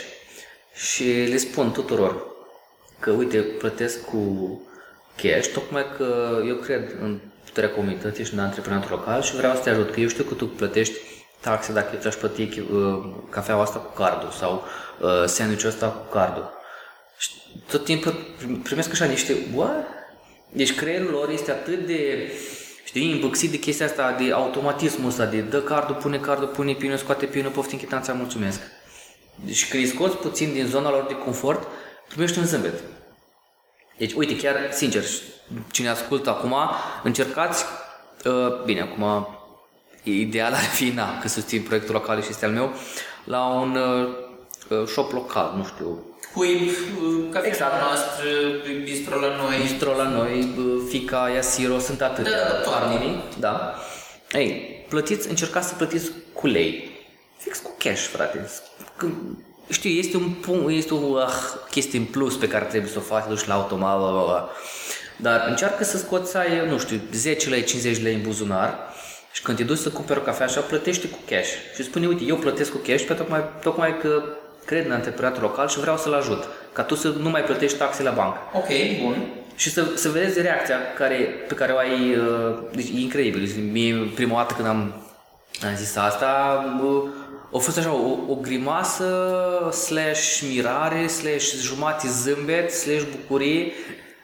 și le spun tuturor că, uite, plătesc cu cash, tocmai că eu cred în puterea comunității și în antreprenatul local și vreau să te ajut, că eu știu că tu plătești taxe dacă ți-aș plăti uh, cafeaua asta cu cardul sau uh, sandwich-ul ăsta cu cardul. Și tot timpul primesc așa niște, what? Deci creierul lor este atât de, știi, îmbâxit de chestia asta, de automatismul ăsta, de dă cardul, pune cardul, pune pinul, scoate pinul, poftim chitanța, mulțumesc. Deci când îi scoți puțin din zona lor de confort, primești un zâmbet. Deci, uite, chiar, sincer, cine ascultă acum, încercați, uh, bine, acum, ideal ar fi, na, că susțin proiectul local și este al meu, la un uh, uh, shop local, nu știu, Cuib, cafea Exact. noastră, bistro la noi. Bistro la noi, bă, Fica, Iasiro, sunt atâtea. Da, da, da, toate. Harmony, da. Ei, plătiți, încercați să plătiți cu lei. Fix cu cash, frate. Când, știu, este un punct, este o ah, chestie în plus pe care trebuie să o faci, duci la automat, bla, bla, bla. Dar încearcă să scoți, să ai, nu știu, 10 lei, 50 lei în buzunar și când te duci să cumperi o cafea așa, plătește cu cash. Și spune, uite, eu plătesc cu cash pentru tocmai, tocmai că cred în antreprenatul local și vreau să-l ajut. Ca tu să nu mai plătești taxe la bancă. Ok, bun. Și să, să vedeți reacția care, pe care o ai, uh, deci e incredibil. Deci, mie prima dată când am, am zis asta, uh, a fost așa o, o grimasă, slash mirare, slash jumate zâmbet, slash bucurie.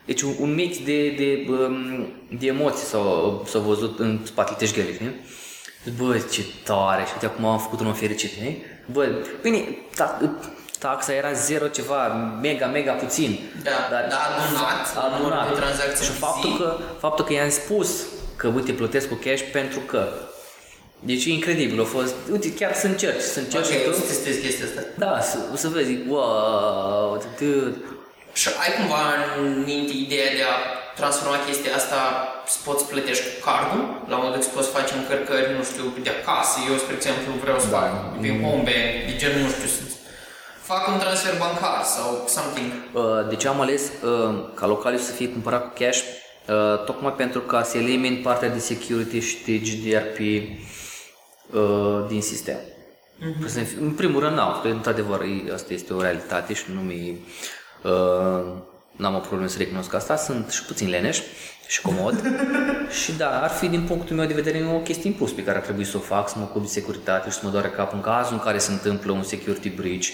Deci un, un mix de, de, um, de emoții s-au, s-au văzut în spatele teșghelii, știi? Bă, ce tare! Și uite, acum am făcut un om fericit, știi? Bă, bine, ta, taxa era zero ceva, mega, mega puțin. Da, dar adunat, adunat. numărul de tranzacții Și în faptul zi. că, faptul că i-am spus că, uite, plătesc cu cash pentru că. Deci e incredibil, a fost, uite, chiar să încerci, să încerci Ok, și o să tu. testez chestia asta. Da, să, o să vezi, wow, dude. Și ai cumva în minte ideea de a transforma chestia asta să poți plătești cu cardul, la modul că să poți face încărcări, nu știu, de acasă. Eu, spre exemplu, vreau să Da. fac pe home bank, de genul, nu știu, să fac un transfer bancar sau something. Uh, De ce am ales uh, ca localul să fie cumpărat cu cash? Uh, Tocmai pentru ca să elimin partea de security și de GDRP uh, din sistem. Mm-hmm. În primul rând, nu, că într-adevăr e- asta este o realitate și nu mi uh, n-am o problemă să recunosc asta, sunt și puțin leneș și comod și da, ar fi din punctul meu de vedere o chestie în plus pe care ar trebui să o fac, să mă ocup de securitate și să mă doare cap în cazul în care se întâmplă un security breach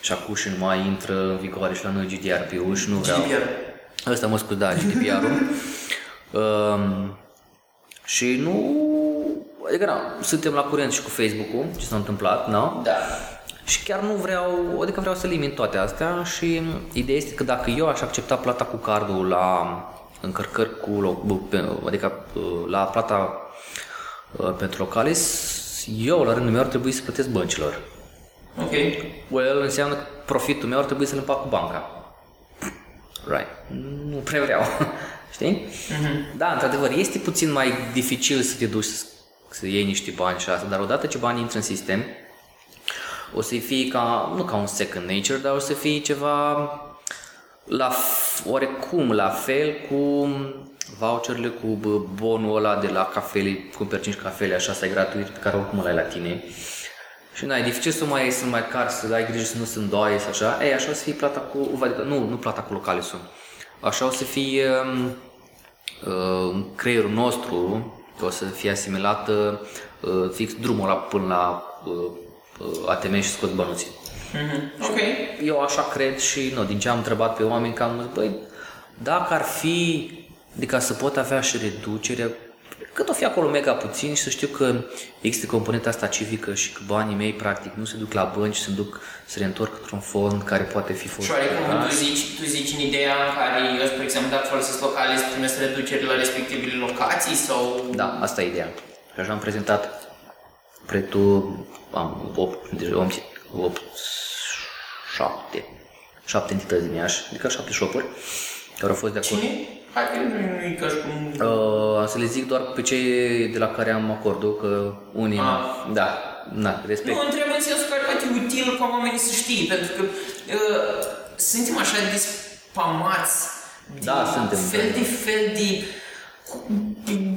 și acum și nu mai intră în vigoare și la noi GDRP-ul și nu vreau... GDPR. Ăsta mă scuz, da, GDPR-ul. um, și nu... Adică, na, suntem la curent și cu Facebook-ul, ce s-a întâmplat, nu? Da. Și chiar nu vreau, adică vreau să elimin toate astea și ideea este că dacă eu aș accepta plata cu cardul la încărcări cu, lo- pe- adică uh, la plata uh, pentru localis, eu la rândul meu ar trebui să plătesc băncilor. Ok. Well, înseamnă că profitul meu ar trebui să-l împac cu banca. right, nu prea vreau, știi? Mm-hmm. Da, într-adevăr, este puțin mai dificil să te duci să, să iei niște bani și asta, dar odată ce banii intră în sistem, o să fie ca, nu ca un second nature, dar o să fie ceva la, oarecum la fel cu voucherele, cu bonul ăla de la cafele, cumperi 5 cafele, așa, să ai gratuit, pe care oricum îl ai la tine. Și na, e dificil să mai, să mai car, să ai grijă să nu se îndoaie, să așa. Ei, așa o să fie plata cu, adică, nu, nu plata cu locale sunt. Așa o să fie um, uh, creierul nostru, o să fie asimilată uh, fix drumul ăla până la uh, uh, ATM și scot bănuții. Mm-hmm. Ok. Eu așa cred și nu, din ce am întrebat pe oameni cam, băi, dacă ar fi, adică să pot avea și reducere, cât o fi acolo mega puțin și să știu că există componenta asta civică și că banii mei practic nu se duc la bănci, se duc, se reîntorc într-un fond care poate fi fost. Și oarecum tu zici, tu zici în ideea în care eu, spre exemplu, dacă folosesc locale, să primesc reduceri la respectivele locații sau... Da, asta e ideea. Și așa am prezentat proiectul, am 8, deci 8, 8 7, 7 entități din Iași, adică 7 shopuri care au fost de acord. Cine? Hai că nu e ca și cum... Uh, să le zic doar pe cei de la care am acordul, că unii, Ah. da, na, respect. Nu, întreb în sensul care poate e util ca oamenii să știe, pentru că uh, suntem așa de spamați Da, de suntem, fel da. de fel de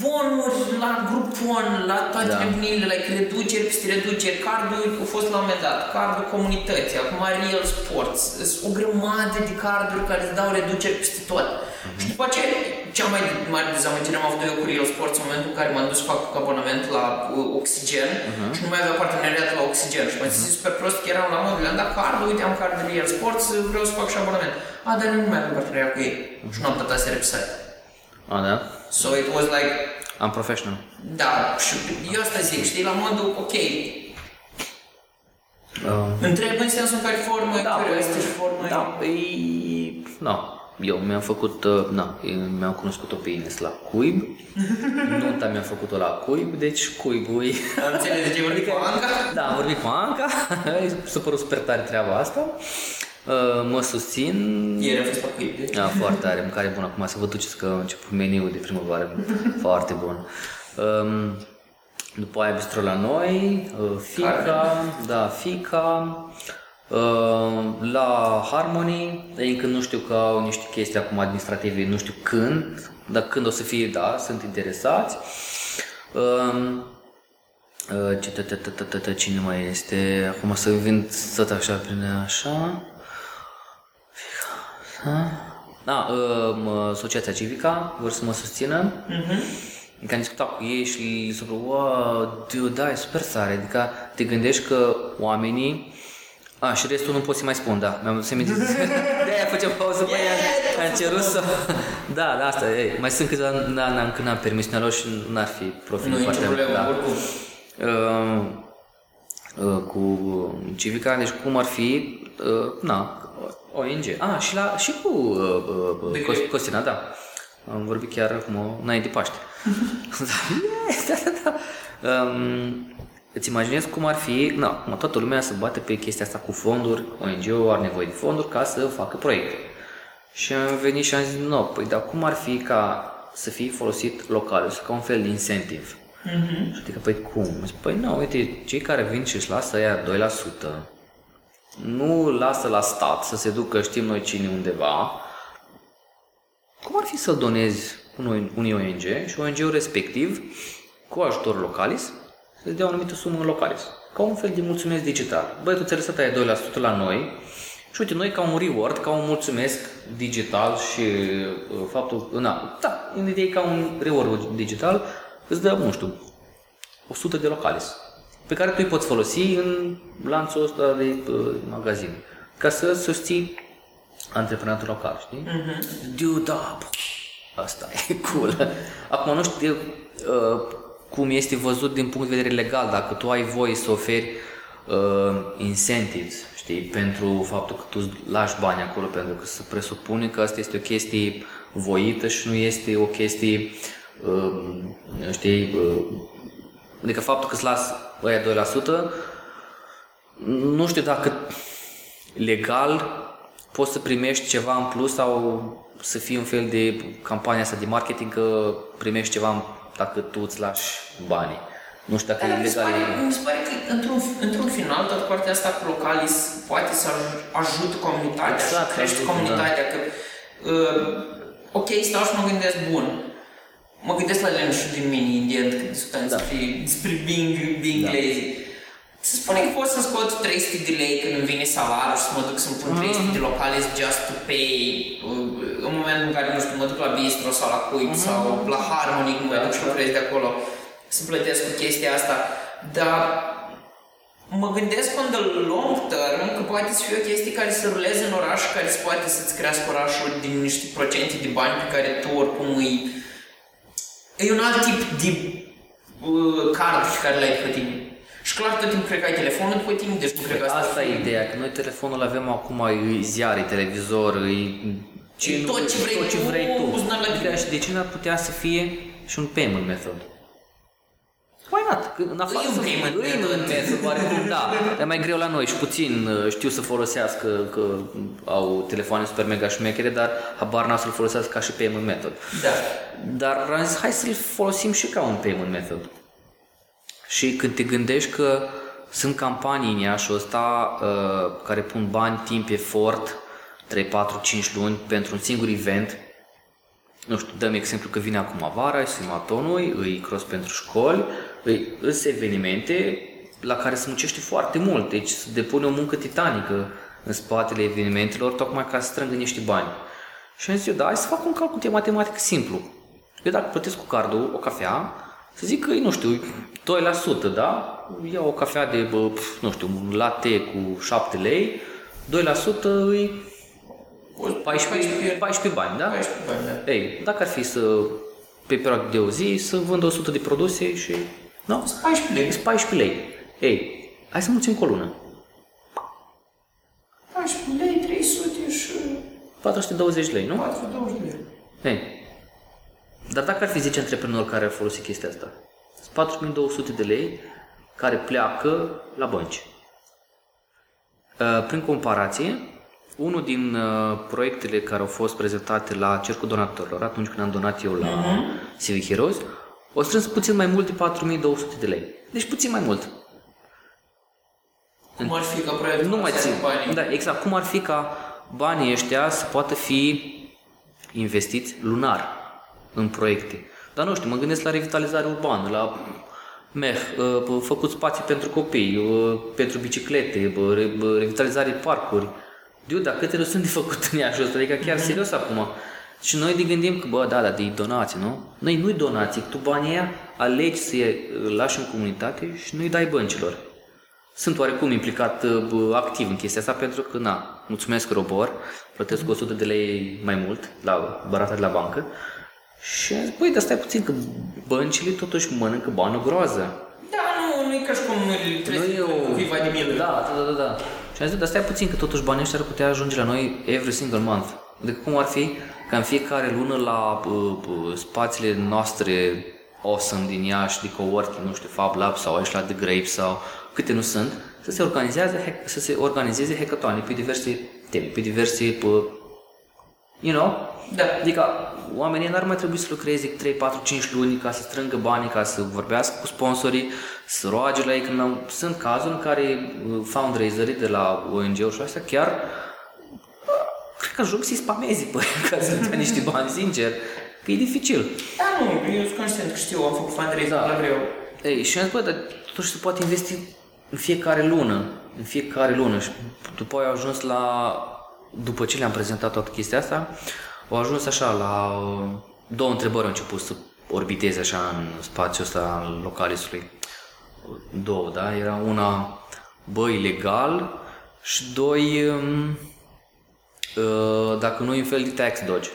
bonuri la grupon, la toate Da. da. nebunile, like reduceri peste reduceri, cardul a fost la un moment dat, cardul comunității, acum Real Sports, sunt o grămadă de carduri care îți dau reduceri peste tot. Mhm. Și după aceea, cea mai mare dezamăgire am avut eu cu Real Sports în momentul în care m-am dus să fac abonament la uh, Oxygen Mhm. și nu mai avea parteneriat la Oxygen și m-am zis super prost că eram la modul, le-am dat cardul, uite am card de Real Sports, vreau să fac și abonament. A, dar nu mai avem parteneriat cu ei și nu am plătat să pe site. A, da? So it was like, Am professional. da, și eu asta zic, știi, la modul, ok, Uh, întreb în sensul în care formă, da, curiositate și formă. da, păi, na, eu mi-am făcut, uh, na, eu mi-am cunoscut-o pe Ines la Cuib, nunta mi-am făcut-o la Cuib, deci Cuibul e... Am înțeles de ce vorbim cu Anca? Da, am vorbit cu Anca, mi s-a părut super tare treaba asta. Uh, mă susțin. Ieri am fost pe cuib. Da, foarte tare, mâncare bună. Acum să vă duceți că a început meniul de primăvară. foarte bun. Um, după aia bistro la noi, uh, fica, da, fica, uh, la Harmony, dar încă nu știu că au niște chestii acum administrative, nu știu când, dar când o să fie, da, sunt interesați. Um, Uh, ce- tă- tă- tă- tă- tă- tă- Cine mai este? Acum să vin tot așa prin așa. Ha? Da, um, Asociația Civica vor să mă susțină. Mm-hmm. Că am discutat cu ei și li s-a părut, wow, dude, da, e super tare. Adică te gândești că oamenii a, și restul nu pot să mai spun, da. Mi-am să De-aia făceam pauză pe ea. Am cerut să... Da, da, asta, ei, mai sunt câțiva ani n-am, când am permisiunea lor și n-ar fi profil Nu e nicio foarte problemă, da. oricum. Uh, uh, cu Civica, deci cum ar fi, uh, na, ONG. Ah, și, la, și cu uh, uh, De Cos- ce? Costina, da. Am vorbit chiar acum, înainte de Paște. da, yes, da, da, da. Um, îți imaginezi cum ar fi, na, acum toată lumea să bate pe chestia asta cu fonduri, ONG-ul are nevoie de fonduri ca să facă proiecte. Și am venit și am zis, nu, păi dar cum ar fi ca să fie folosit local, să ca un fel de incentive. Mm-hmm. Și adică, păi cum? Zic, Păi nu, uite, cei care vin și își lasă aia 2%, nu lasă la stat să se ducă știm noi cine undeva, cum ar fi să donezi unui, unui ONG și ONG-ul respectiv, cu ajutor localis, să-ți dea o anumită sumă în localis. Ca un fel de mulțumesc digital. Băi, tu ți-ai lăsat aia 2% la noi și uite, noi ca un reward, ca un mulțumesc digital și uh, faptul, na, da, în idee ca un reward digital, îți dă, nu știu, 100 de localis pe care tu îi poți folosi în lanțul ăsta de uh, magazin ca să susții antreprenatul local, știi? Mm-hmm. Dude, da, bă, asta e cool. Acum nu știu uh, cum este văzut din punct de vedere legal, dacă tu ai voie să oferi uh, incentives, știi, pentru faptul că tu lași bani acolo, pentru că se presupune că asta este o chestie voită și nu este o chestie, uh, știi, uh, adică faptul că îți las ăia 2%, nu știu dacă legal poți să primești ceva în plus sau să fie un fel de campania asta de marketing că primești ceva dacă tu îți lași banii. Nu știu dacă Dar e mi se, legal. pare, mi se pare că într-un, într-un final toată partea asta cu Localis poate să aj- ajute comunitatea Exact, și crește ajută, comunitatea. Că, uh, ok, stau și mă gândesc, bun, mă gândesc la leneșul din mine, indian, când discutam Da. despre, despre being, being Da. lazy. Să spune că pot să scot 300 de lei când îmi vine salariul și să mă duc să-mi pun 300 Mhm. de Localis just to pay uh, în momentul în care, nu știu, mă duc la bistro sau la cuib Mhm. sau la Harmony, când mă duc și lucrez de acolo să plătesc cu chestia asta, dar mă gândesc on the long term că poate să fie o chestie care să ruleze în oraș, care să poate să-ți crească orașul din niște procente de bani pe care tu oricum îi... E un alt tip de uh, card pe care l-ai pe tine. Și clar, tot timpul cred că ai telefonul după tine, deci nu cred că asta... Asta e ideea, că noi telefonul avem acum, e ziare, televizor, e ce, E tot ce vrei tot ce tu, vrei tu. buzunar la Adică, tine. și de ce n-ar putea să fie și un payment method? Why not? Că în afară E un să- payment e method. un method, oarecum, da. Dar e mai greu la noi și puțin uh, știu să folosească, că au telefoane super mega șmechere, dar habar n-au să-l folosească ca și payment method. Da. Dar am zis, hai să-l folosim și ca un payment method. Și când te gândești că sunt campanii în Iașul ăsta uh, care pun bani, timp, efort, 3, 4, 5 luni pentru un singur event, nu știu, dăm exemplu că vine acum vara, e sumatonul, îi cross pentru școli, îi îs evenimente la care se muncește foarte mult, deci se depune o muncă titanică în spatele evenimentelor, tocmai ca să strângă niște bani. Și am zis eu, da, hai să fac un calcul de matematică simplu. Eu dacă plătesc cu cardul o cafea, să zic că, nu știu, 2%, da? Iau o cafea de, bă, pf, nu știu, un latte cu 7 lei, 2% îi 14, 14 bani, da? 14 bani, da. Ei, dacă ar fi să, pe perioadă de o zi, să vând 100 de produse și, nu? 14 lei. Sunt 14 lei. Ei, hai să mulțim cu o lună. 14 lei, 300 și 420 lei, nu? 420 lei. Ei. Dar dacă ar fi 10 antreprenori care ar folosi chestia asta, sunt 4200 de lei care pleacă la bănci. Uh, Prin comparație, unul din uh, proiectele care au fost prezentate la Cercul Donatorilor, atunci când am donat eu la Civic Heroes, o strâns puțin mai mult de 4200 de lei. Deci puțin mai mult. Cum ar fi ca proiectul Nu mai ăsta țin. cu banii? Da, exact. Cum ar fi ca banii ăștia să poată fi investiți lunar în proiecte. Dar nu știu, mă gândesc la revitalizare urbană, la meh, uh, făcut spații pentru copii, uh, pentru biciclete, bă, re- bă, revitalizare parcuri. Diu, dar câte nu sunt de făcut în Iașul ăsta, adică chiar serios acum. Și noi ne gândim că, bă, da, da, de donații, nu? Noi nu-i donații, tu banii aia alegi să-i lași în comunitate și nu-i dai băncilor sunt oarecum implicat uh, bă, activ în chestia asta pentru că, na, mulțumesc Robor, plătesc 100 de lei mai mult la barata de la bancă și am zis, băi, dar stai puțin că băncile totuși mănâncă bani o groază. Da, nu, nu e ca și cum îl trebuie să o- cuiva de milă. Da, da, da, da. Și am zis, dar stai puțin că totuși banii ăștia ar putea ajunge la noi every single month. Adică cum ar fi ca în fiecare lună la uh, uh, spațiile noastre awesome din Iași, de coworking, nu știu, Fab Lab sau aici la The Grape sau câte nu sunt, să se organizeze, hack- să se organizeze hackatoane pe diverse teme, pe diverse, pe, you know, Da. Adică oamenii n-ar mai trebui să lucreze 3, 4, 5 luni ca să strângă banii, ca să vorbească cu sponsorii, să roage la ei. Când am, sunt cazuri în care uh, fundraiserii de la ONG-uri și astea chiar uh, cred că ajung să-i spamezi pe ca să dea niște bani, sincer, că e dificil. Da, nu, eu sunt conștient că știu, am făcut fundraising Da. la greu. Ei, și am zis, bă, dar totuși se poate investi în fiecare lună, în fiecare lună și după aia au ajuns la, după ce le-am prezentat toată chestia asta, au ajuns așa la uh, două întrebări au început să orbiteze așa în spațiul ăsta al localisului. Două, da? Era una, bă, ilegal și doi, um, uh, dacă nu e un fel de tax dodge.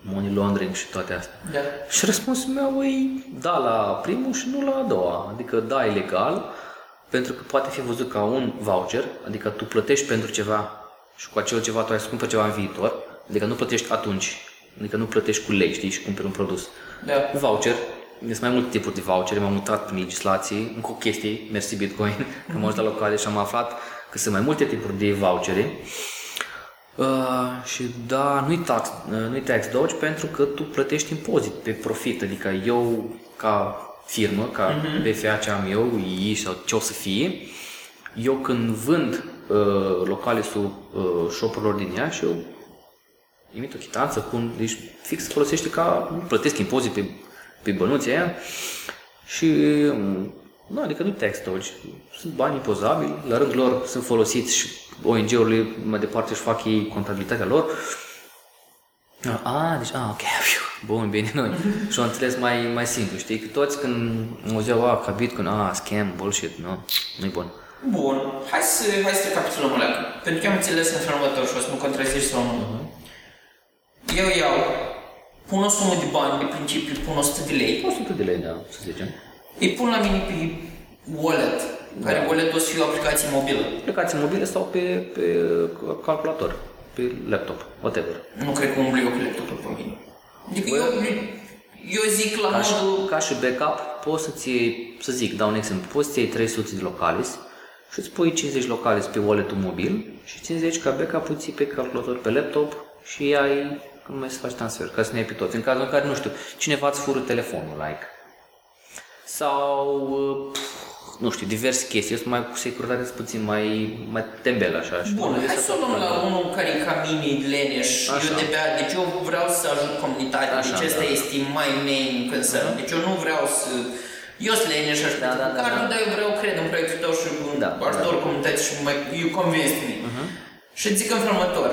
Money laundering și toate astea. Da. Și răspunsul meu e da la primul și nu la a doua. Adică da, e legal, pentru că poate fi văzut ca un voucher, adică tu plătești pentru ceva și cu acel ceva tu ai să cumperi ceva în viitor, adică nu plătești atunci, adică nu plătești cu lei, știi, și cumperi un produs. Da. Un voucher, sunt mai multe tipuri de voucher, m-am mutat prin legislație, încă o chestie, mersi Bitcoin, că m-am ajutat la locale și am aflat că sunt mai multe tipuri de vouchere. Uh, și da, nu-i tax, uh, nu-i tax dodge pentru că tu plătești impozit pe profit, adică eu ca firmă, ca uh-huh. BFA ce am eu, ei sau ce o să fie, eu când vând uh, localisul uh, shop-urilor din ea și eu emit o chitanță, pun, deci fix folosește ca, nu plătesc impozit pe, pe bănuții aia și nu, adică nu tax dodge, sunt bani impozabili, la rândul lor sunt folosiți și ONG-urile mai departe își fac ei contabilitatea lor. A, deci, a, ok, bun, bine, noi. și am înțeles mai, mai simplu, știi? Că toți când auzeau, a, ca Bitcoin, a, scam, bullshit, nu, nu-i bun. Bun, hai să, hai să recapitulăm o leacă. Pentru că am înțeles în felul următor și o să mă contrazici sau nu. Uh-huh. Eu iau, pun o sumă de bani, de principiu, pun 100 de lei. 100 de lei, da, să zicem. Îi pun la mine pe wallet, da. care wallet o să fie o aplicație mobilă. Aplicație mobilă sau pe, pe calculator, pe laptop, whatever. Nu cred că umbli eu cu laptopul pe mine. Adică eu, eu zic la ca modul... Și, ca și backup, poți să-ți iei, să zic, dau un exemplu, poți să iei 300 de localis și îți pui 50 localis pe wallet-ul mobil și 50 ca backup îți pe calculator pe laptop și ai când mai să faci transfer, ca să ne iei pe toți. În cazul în care, nu știu, cineva îți fură telefonul, like, sau uh, nu știu, diverse chestii. Eu sunt mai cu securitate puțin mai, mai tembel așa. Și Bun, hai să o luăm la unul care e ca mini, leneș, eu de pe, deci eu vreau să ajut comunitatea, așa, deci ăsta da. este mai main concern. Uh-huh. Deci eu nu vreau să eu sunt leneș așa, da, da, da, dar, da. dar eu vreau cred în proiectul tău și în da, ajutorul da. comunității și mai, you convinced me. Uh-huh. Și zic în felul următor,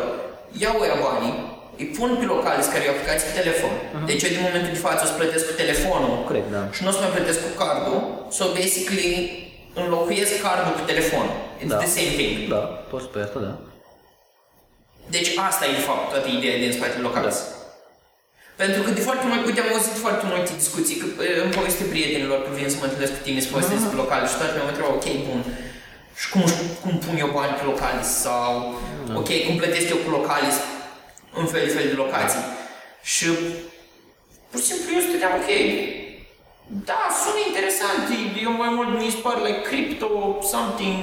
iau ea banii, îi pun pe localis care e o aplicație pe telefon. Uh-huh. Deci eu din momentul de față o să plătesc cu telefonul Corect, da. și nu o să mai plătesc cu cardul. So basically înlocuiesc cardul cu telefon. It's da. the same thing. Da, poți pe asta, da. Deci asta e de fapt toată ideea din spatele localis. Da. Pentru că de foarte mult, uite, am auzit foarte multe discuții, că îmi poveste prietenilor că vin să mă întâlnesc cu tine, să povestesc uh-huh. pe local și toate mi-au întrebat, ok, bun, și cum, cum pun eu bani pe localis sau, uh-huh. ok, cum plătesc eu cu localis în fel de fel de locații. Și pur și simplu eu stăteam, ok, da, sună interesant, eu mai mult mi se pare like crypto, something,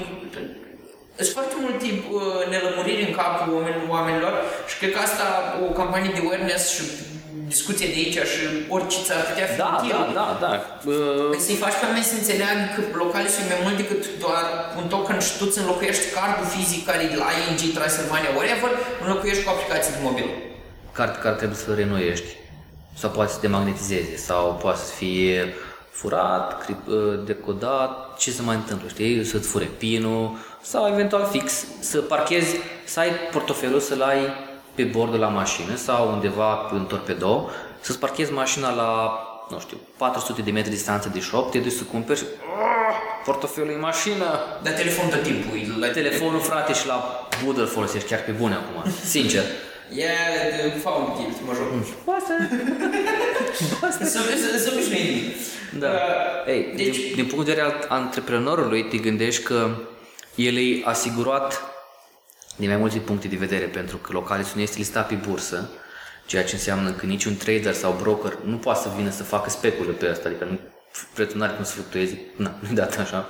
sunt foarte multe uh, nelămuriri în capul oamenilor și cred că asta, o campanie de awareness și discuție de aici și orice ți-ar putea fi da, util. Da, da, da. Uh... Să-i faci pe oameni să înțeleagă că localii sunt mai mult decât doar un token și tu îți înlocuiești cardul fizic care e de la ING, Transilvania, whatever, înlocuiești cu aplicații de mobil. Card care trebuie să renoiești sau poate să demagnetizeze sau poate să fie furat, uh, decodat, ce se mai întâmplă, știi? Să-ți fure pinul sau eventual fix să parchezi, să ai portofelul, să-l ai pe bordul la mașină sau undeva în torpedo, să-ți parchezi mașina la, nu știu, 400 de metri distanță de shop, te duci să cumperi și oh, portofelul în mașină. Dar telefonul tot timpul. La telefonul, frate, și la budă îl folosești chiar pe bune acum, sincer. Yeah, de found guilt, mă joc. Poate. Să obișnuit. Da. Uh, Ei, deci... din, din punct de vedere al antreprenorului, te gândești că el e asigurat din mai multe puncte de vedere, pentru că Localisul nu este listat pe bursă, ceea ce înseamnă că niciun trader sau broker nu poate să vină să facă specule pe asta, adică nu, prețul nu are cum să fluctueze, nu, nu dat așa.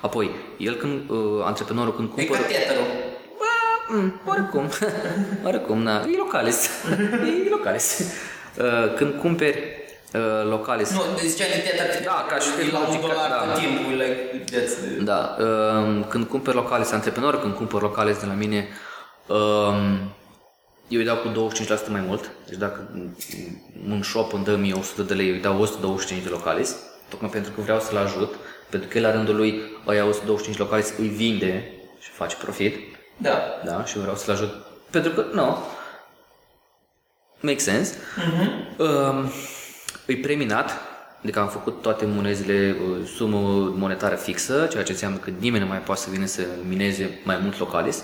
Apoi, el când, uh, antreprenorul când cumpără... E ca Mm, oricum, oricum, na, e localis, e localis. Uh, când cumperi uh, localis... Nu, zicea de teatru, da, ca și la un dolar da, timpul, like, that's Da, uh, când cumperi localis antreprenor, când cumperi localis de la mine, uh, eu îi dau cu 25% mai mult, deci dacă un shop îmi dă 1100 de lei, eu îi dau 125 de localis, tocmai pentru că vreau să-l ajut, pentru că el la rândul lui, ăia 125 localis îi vinde și face profit. Da. Da, și vreau să-l ajut. Pentru că, nu, make sense. Uh-huh. Uh, e preminat, adică am făcut toate monezile uh, sumă monetară fixă, ceea ce înseamnă că nimeni nu mai poate să vină să mineze mai mult localis.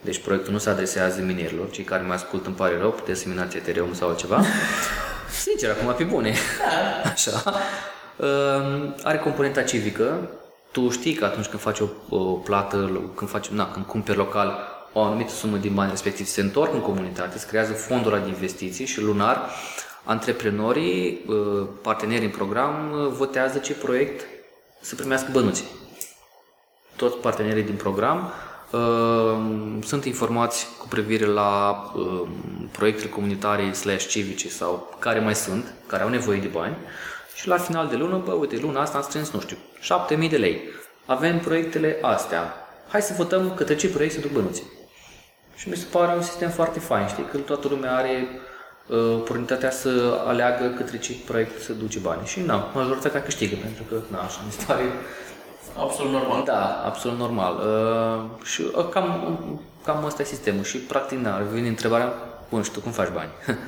Deci proiectul nu se adresează minerilor, cei care mai ascultă îmi pare rău, puteți să minați Ethereum sau altceva. Sincer, acum pe bune. Da. Așa. Uh, are componenta civică, tu știi că atunci când faci o, o plată, când, faci, na, când cumperi local o anumită sumă din bani respectiv se întorc în comunitate, se creează fonduri de investiții și lunar antreprenorii, uh, partenerii în program uh, votează ce proiect să primească bănuți. Toți partenerii din program Uh, sunt informați cu privire la uh, proiectele comunitare slash civice sau care mai sunt, care au nevoie de bani și la final de lună, bă, uite, luna asta am strâns, nu știu, 7000 de lei. Avem proiectele astea. Hai să votăm către ce proiect se duc bănuții. Și mi se pare un sistem foarte fain, știi, că toată lumea are uh, oportunitatea să aleagă către ce proiect să duce bani. Și na, majoritatea câștigă, pentru că, na, așa mi se pare Absolut normal. da, absolut normal. Uh, și uh, cam, cam asta e sistemul. Și practic, na, vine întrebarea, bun, și tu cum faci bani?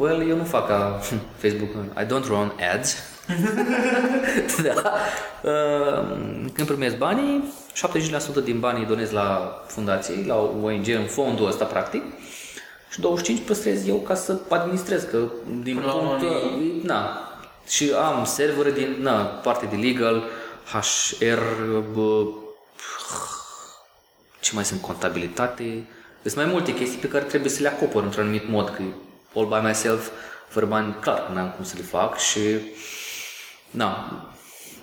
well, eu nu fac ca Facebook, I don't run ads. da. Uh, când primesc banii, 70% din banii îi donez la fundații, la ONG, în fondul ăsta, practic. Și 25 păstrez eu ca să administrez, că din Până la punct, urmă, na, și am servere din, na, parte de legal, HR, bă, ce mai sunt, contabilitate, sunt mai multe chestii pe care trebuie să le acopăr într-un anumit mod, că all by myself, fără bani, clar, n-am cum să le fac și, na,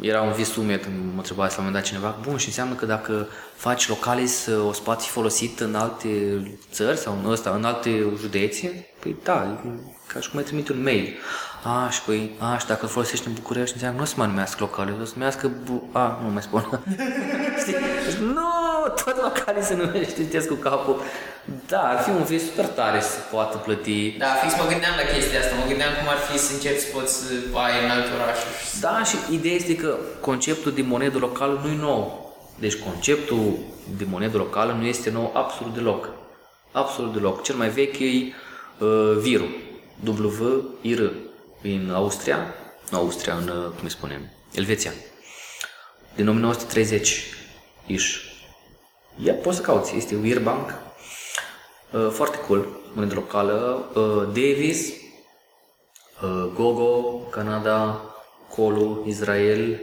era un vis umed, mă întreba la un moment dat cineva, bun, și înseamnă că dacă faci localis, o să poate fi folosit în alte țări sau în ăsta, în alte județe? Păi da, e ca și cum ai trimite un mail. A, și păi, a, și dacă îl folosești în București, înseamnă nu o să mă numească localis, o să numească, bu- a, nu mai spun. Știi? Deci, nu, tot localis se numește, știți cu capul. Da, ar fi un vis super tare să poată plăti Da, fix mă gândeam la chestia asta. Mă gândeam cum ar fi să începi să poți să ai în alt oraș. și să- Da, și ideea este că conceptul de monedă locală nu e nou. Deci conceptul de monedă locală nu este nou absolut deloc. Absolut deloc. Cel mai vechi e uh, Viru. W-I-R. În Austria. Nu Austria, în, uh, cum îi spunem, Elveția. Din 1930 ish. Ia, poți să cauți. Este Weirbank. Uh, foarte cool. Monedă locală. Uh, Davis. Uh, Gogo, Canada, Colu, Israel,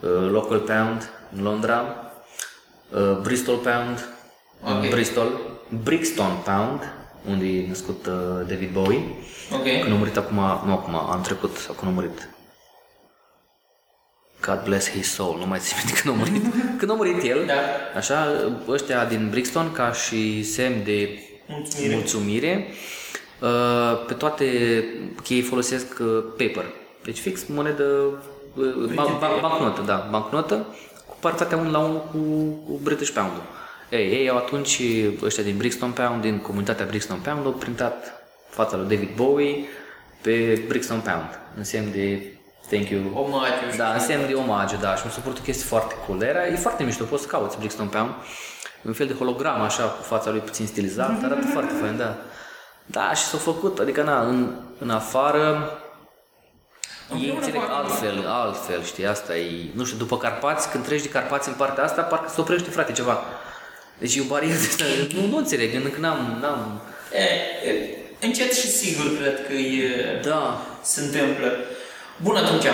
uh, Local Pound în Londra, uh, Bristol Pound în Ok. Bristol, Brixton Pound, unde e născut uh, David Bowie, Ok. când a murit acum, nu acum, an trecut, sau când a murit. God bless his soul, nu mai țin minte când a murit. Când a murit el, Da. așa, ăștia din Brixton, ca și semn de Mulțumire. mulțumire uh, pe toate că ei folosesc uh, paper. Deci fix monedă, uh, ban, ban, bancnotă, da, bancnotă cu paritatea 1 la 1 cu, cu British Pound. Ei, ei au atunci, ăștia din Brixton Pound, din comunitatea Brixton Pound, au printat fața lui David Bowie pe Brixton Pound, în semn de thank you. Omagiu. Da, în semn de omagiu, da, și mi s-a părut o chestie foarte cool. Era, e foarte mișto, poți să cauți Brixton Pound. E un fel de hologram, așa, cu fața lui puțin stilizat, arată foarte fain, da. Da, și s-a făcut, adică, na, în, în afară, ei Împreună înțeleg cu altfel, altfel, știi, asta e, nu știu, după Carpați, când treci de Carpați în partea asta, parcă se oprește, frate, ceva. Deci e o barieră de asta, nu, nu înțeleg, încă n-am, n-am, E, e, încet și sigur cred că e, da, se întâmplă. Bun, atunci.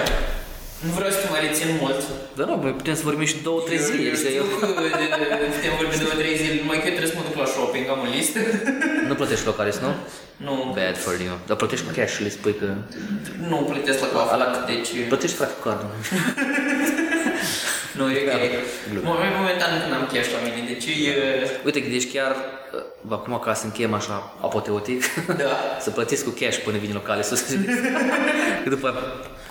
Nu vreau să te mai rețin mult. dar nu, noi putem să vorbim și două, trei zile, Eu știi, știu eu, că de- de- putem vorbi două, trei zile, numai că eu trebuie să mă duc la shopping, am o listă. nu plătești localis, nu? Nu, Bad for you. Dar plătești cu cash și le spui că... nu plătesc la Ala- coafă, deci... Plătești frate cu cardul. Nu, e ok. Glumă. Mo- Momentan încă n-am cash la mine, deci e... Uite, deci chiar, uh, acum ca să încheiem așa apoteotic, Da. să plătiți cu cash până vine locale sus. Că după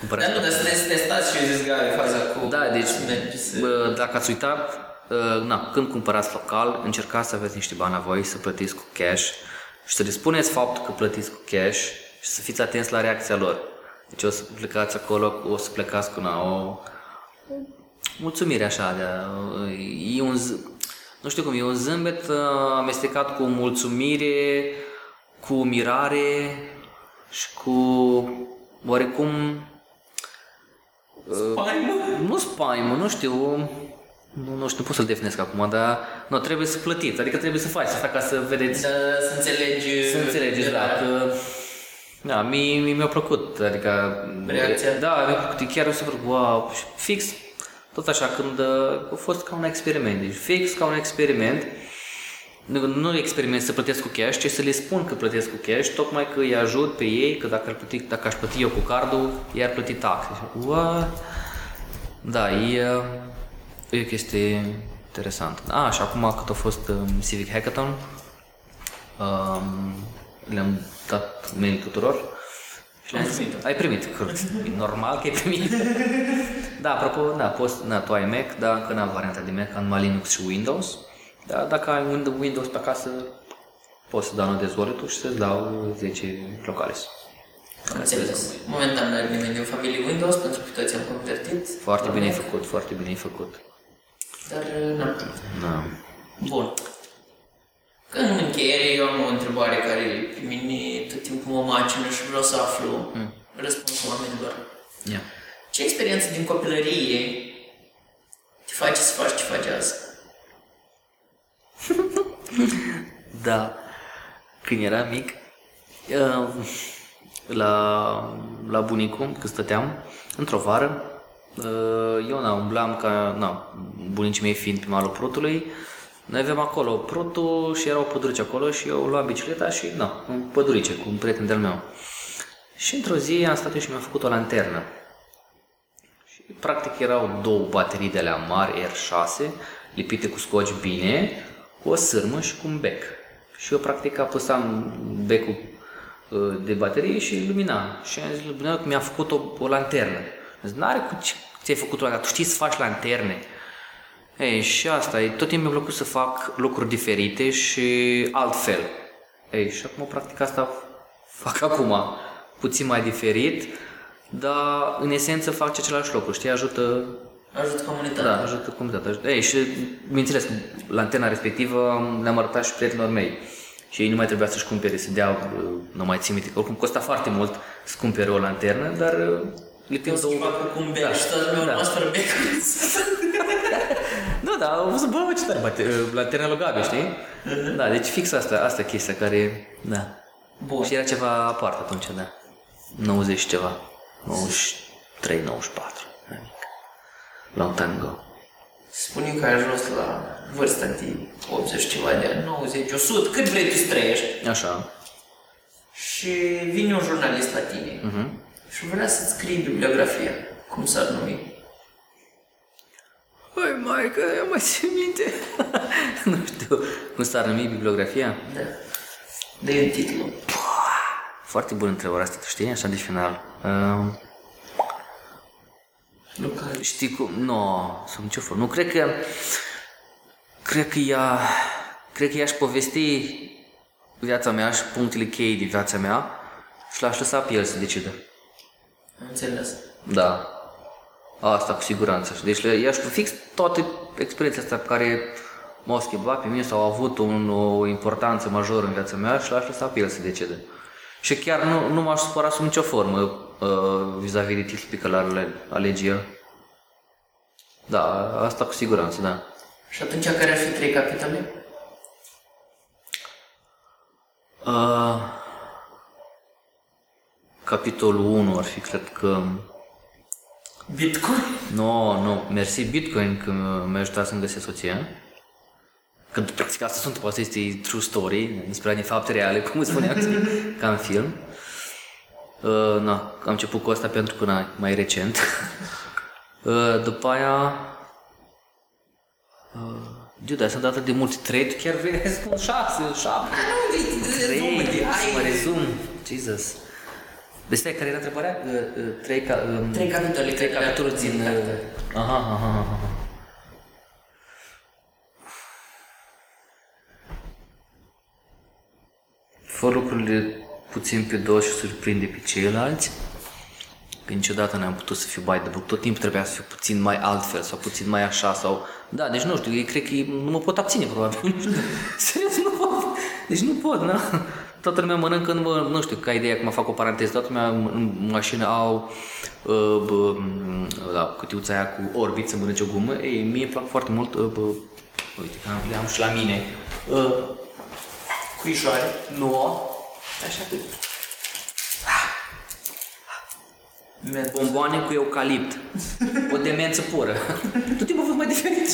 Dar cumpărați. nu, dar să ne să testați și eu zis gare faza cu... Da, deci, să mergi să... bă, dacă ați uitat, uh, na, când cumpărați local, încercați să aveți niște bani la voi, să plătiți cu cash și să le spuneți faptul că plătiți cu cash și să fiți atenți la reacția lor. Deci o să plecați acolo, o să plecați cu una, o mulțumire așa, de, e un, z- nu știu cum, e un zâmbet uh, amestecat cu mulțumire, cu mirare și cu oarecum Spaimă? nu spaimă, nu știu, nu, nu știu, nu pot să-l definesc acum, dar nu, trebuie să plătiți, adică trebuie să faci asta ca să vedeți, Să, să înțelegi... să înțelegeți, da, că da, mie, mie mi-a plăcut, adică Reacția? Da, mi-a plăcut, chiar eu să văd, wow, și fix, tot așa, când uh, a fost ca un experiment, deci fix ca un experiment, nu, nu experiment să plătesc cu cash, ci să le spun că plătesc cu cash, tocmai că îi ajut pe ei, că dacă, ar plăti, dacă aș plăti eu cu cardul, ei ar plăti taxe. What? Da, e, uh, e o chestie Interesant. A, și acum cât a fost um, Civic Hackathon, um, le-am dat mail tuturor. Și le-am Ai zis, primit-o. Ai primit, corect. E normal că ai primit. da, apropo, da, poți, da, tu ai Mac, dar încă n-am varianta de Mac, am numai Linux și Windows. Da, dacă ai un Windows pe acasă, poți să downloadezi wallet și să-ți dau 10 locales. Am înțeles. Momentan nu are nimeni din familie Windows, pentru că toți am convertit. Foarte la bine ai Mac, făcut, foarte bine ai făcut. Dar, nu. Da. Bun. Că în încheiere eu am o întrebare care pe mine tot timpul mă macină și vreau să aflu Mm. răspunsul oamenilor. Ia. Ce experiență din copilărie te face să faci ce faci azi? Da. Când eram mic, uh, la, la bunicul, când stăteam, într-o vară, uh, eu na, umblam ca, na, bunicii mei fiind pe malul Prutului, noi aveam acolo Prutul și era o pădurice acolo și eu luam bicicleta și, na, în pădurice cu un prieten de-al meu. Și într-o zi am stat eu și mi-am făcut o lanternă. Și practic erau două baterii de alea mari, R6, lipite cu scoci bine, cu o sârmă și cu un bec. Și eu practic apăsam becul uh, de baterie și lumina. Și am zis lui Buneu că mi-a făcut o, o lanternă. Am zis, n-are cu ce ți-ai făcut o tu știi să faci lanterne. Ei, și asta e, tot timpul mi-a plăcut să fac lucruri diferite și altfel. Ei, și acum practic asta fac acum, puțin mai diferit, dar în esență fac același lucru, știi, ajută Ajută comunitatea. da, ajută comunitatea. Ajută. Ei, și bineînțeles, lanterna respectivă le-am arătat și prietenilor mei. Și ei nu mai trebuia să-și cumpere, să dea, uh, nu mai țin minte, că oricum costa foarte mult să cumpere o lanternă, dar uh, lipim Eu să două... fac cu un bec Da. și toată lumea a Da. rămas fără bec. Nu, da, au văzut, bă, ce tare, bate, uh, lanterna lui Gabi, știi? Da, deci fix asta, asta chestia care, da. Bun. Și era ceva aparte atunci, da. 90 și ceva. 93, 94. Mai mic. Long time ago. Spune că ai ajuns la vârsta de 80 și ceva de ani, 90, 100, cât vrei tu să trăiești. Așa. Și vine un jurnalist la tine Mhm. și vrea să-ți scrii bibliografia. Cum s-ar numi? Păi, mai că eu mai țin minte. nu știu cum s-ar numi bibliografia. Da. dă un titlu. Foarte bună întrebarea asta, tu știi, așa de final. Uh, Luca. știi cum? Nu, no, sub nicio formă. Nu, cred că... Cred că ea... Cred că ea aș povesti viața mea și punctele cheie de viața mea și l-aș lăsa pe el să decidă. Am înțeles. Da. Asta cu siguranță. Deci le- i-aș fix toate experiențele astea pe care m-au schimbat pe mine sau au avut un, o importanță majoră în viața mea și l-aș lăsa pe el să decide. Și chiar nu, nu m-aș supăra sub nicio formă uh, vis-a-vis de titlul pe care l-ar alege el. Da, asta cu siguranță, da. Și atunci care ar fi trei capitole? Uh, capitolul 1 ar fi, cred că... Bitcoin? Nu, nu, mersi Bitcoin că mi-a ajutat să-mi găsesc soția. Că practic asta sunt, poate este true story, inspirat din fapte reale, cum spuneam, ca în film. Uh, na, am început cu asta pentru că na, mai recent. Uh, după aia... Uh, Dude, dar sunt atât de multe trei, tu chiar vrei să spun șase, șapte, trei, să mă rezum, Jesus. Deci stai, care era întrebarea? Uh, uh, trei, ca, um, Trei capitole trei care capitole le-ar din... puțin uh, carte. Aha, aha, aha, Fă lucrurile puțin pe dos și surprinde pe ceilalți. Că niciodată n-am putut să fiu by the book. Tot timpul trebuia să fiu puțin mai altfel sau puțin mai așa sau... Da, deci nu știu, eu cred că nu mă pot abține probabil. Nu știu. Serios, nu pot. Deci nu pot, na. Toată lumea mănâncă, nu, mă, nu știu, ca ideea, acum fac o paranteză, toată lumea în mașină au uh, bă, m, la cutiuța aia cu orbit să mănânce o gumă. Ei, mie îmi plac foarte mult, uh, bă, uite, că am- le am și la mine. Uh, Cuișoare. nu, așa că bomboane cu eucalipt. O demență pură. Tot timpul a fost mai diferit.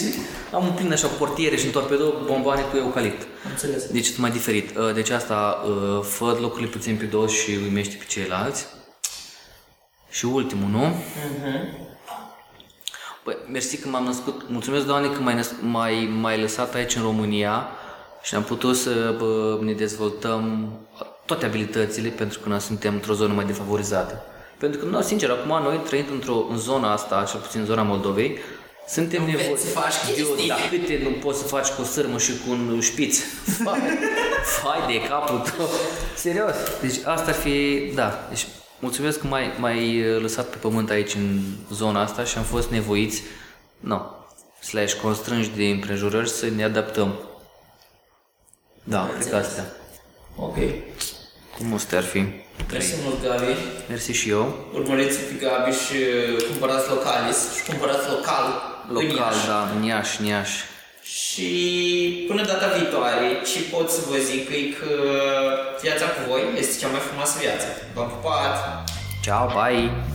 Am un plin așa cu portiere și în torpedo bomboane cu eucalipt. Am înțeles. Deci tot mai diferit. Uh, Deci asta, uh, fă lucrurile puțin pe dos și uimește pe ceilalți. Și ultimul, nu? Băi, mersi că m-am născut. Mulțumesc, Doamne, că m-ai, născ- m-ai, m-ai lăsat aici în România și am putut să bă, ne dezvoltăm toate abilitățile pentru că noi suntem într-o zonă mai defavorizată. Pentru că, nu, sincer, acum noi trăind într-o în zona asta, cel puțin în zona Moldovei, suntem înveți nevoiți să faci Eu, chestii. da, câte nu poți să faci cu o sârmă și cu un șpiț. Fai, fai de capul tău. Serios. Deci asta ar fi, da. Deci mulțumesc că m-ai, m-ai lăsat pe pământ aici în zona asta și am fost nevoiți, nu, slash constrânși de împrejurări să ne adaptăm. Da, cred că astea. Ok. Cum o ar fi? Mersi mult, Gabi. Mersi și eu. Urmăriți pe Gabi și cumpărați localis și cumpărați local, în Local, Iași. da, în Iași, în Iași. Și până data viitoare, ce pot să vă zic e că viața cu voi este cea mai frumoasă viață. V-am pupat! Ciao, bye!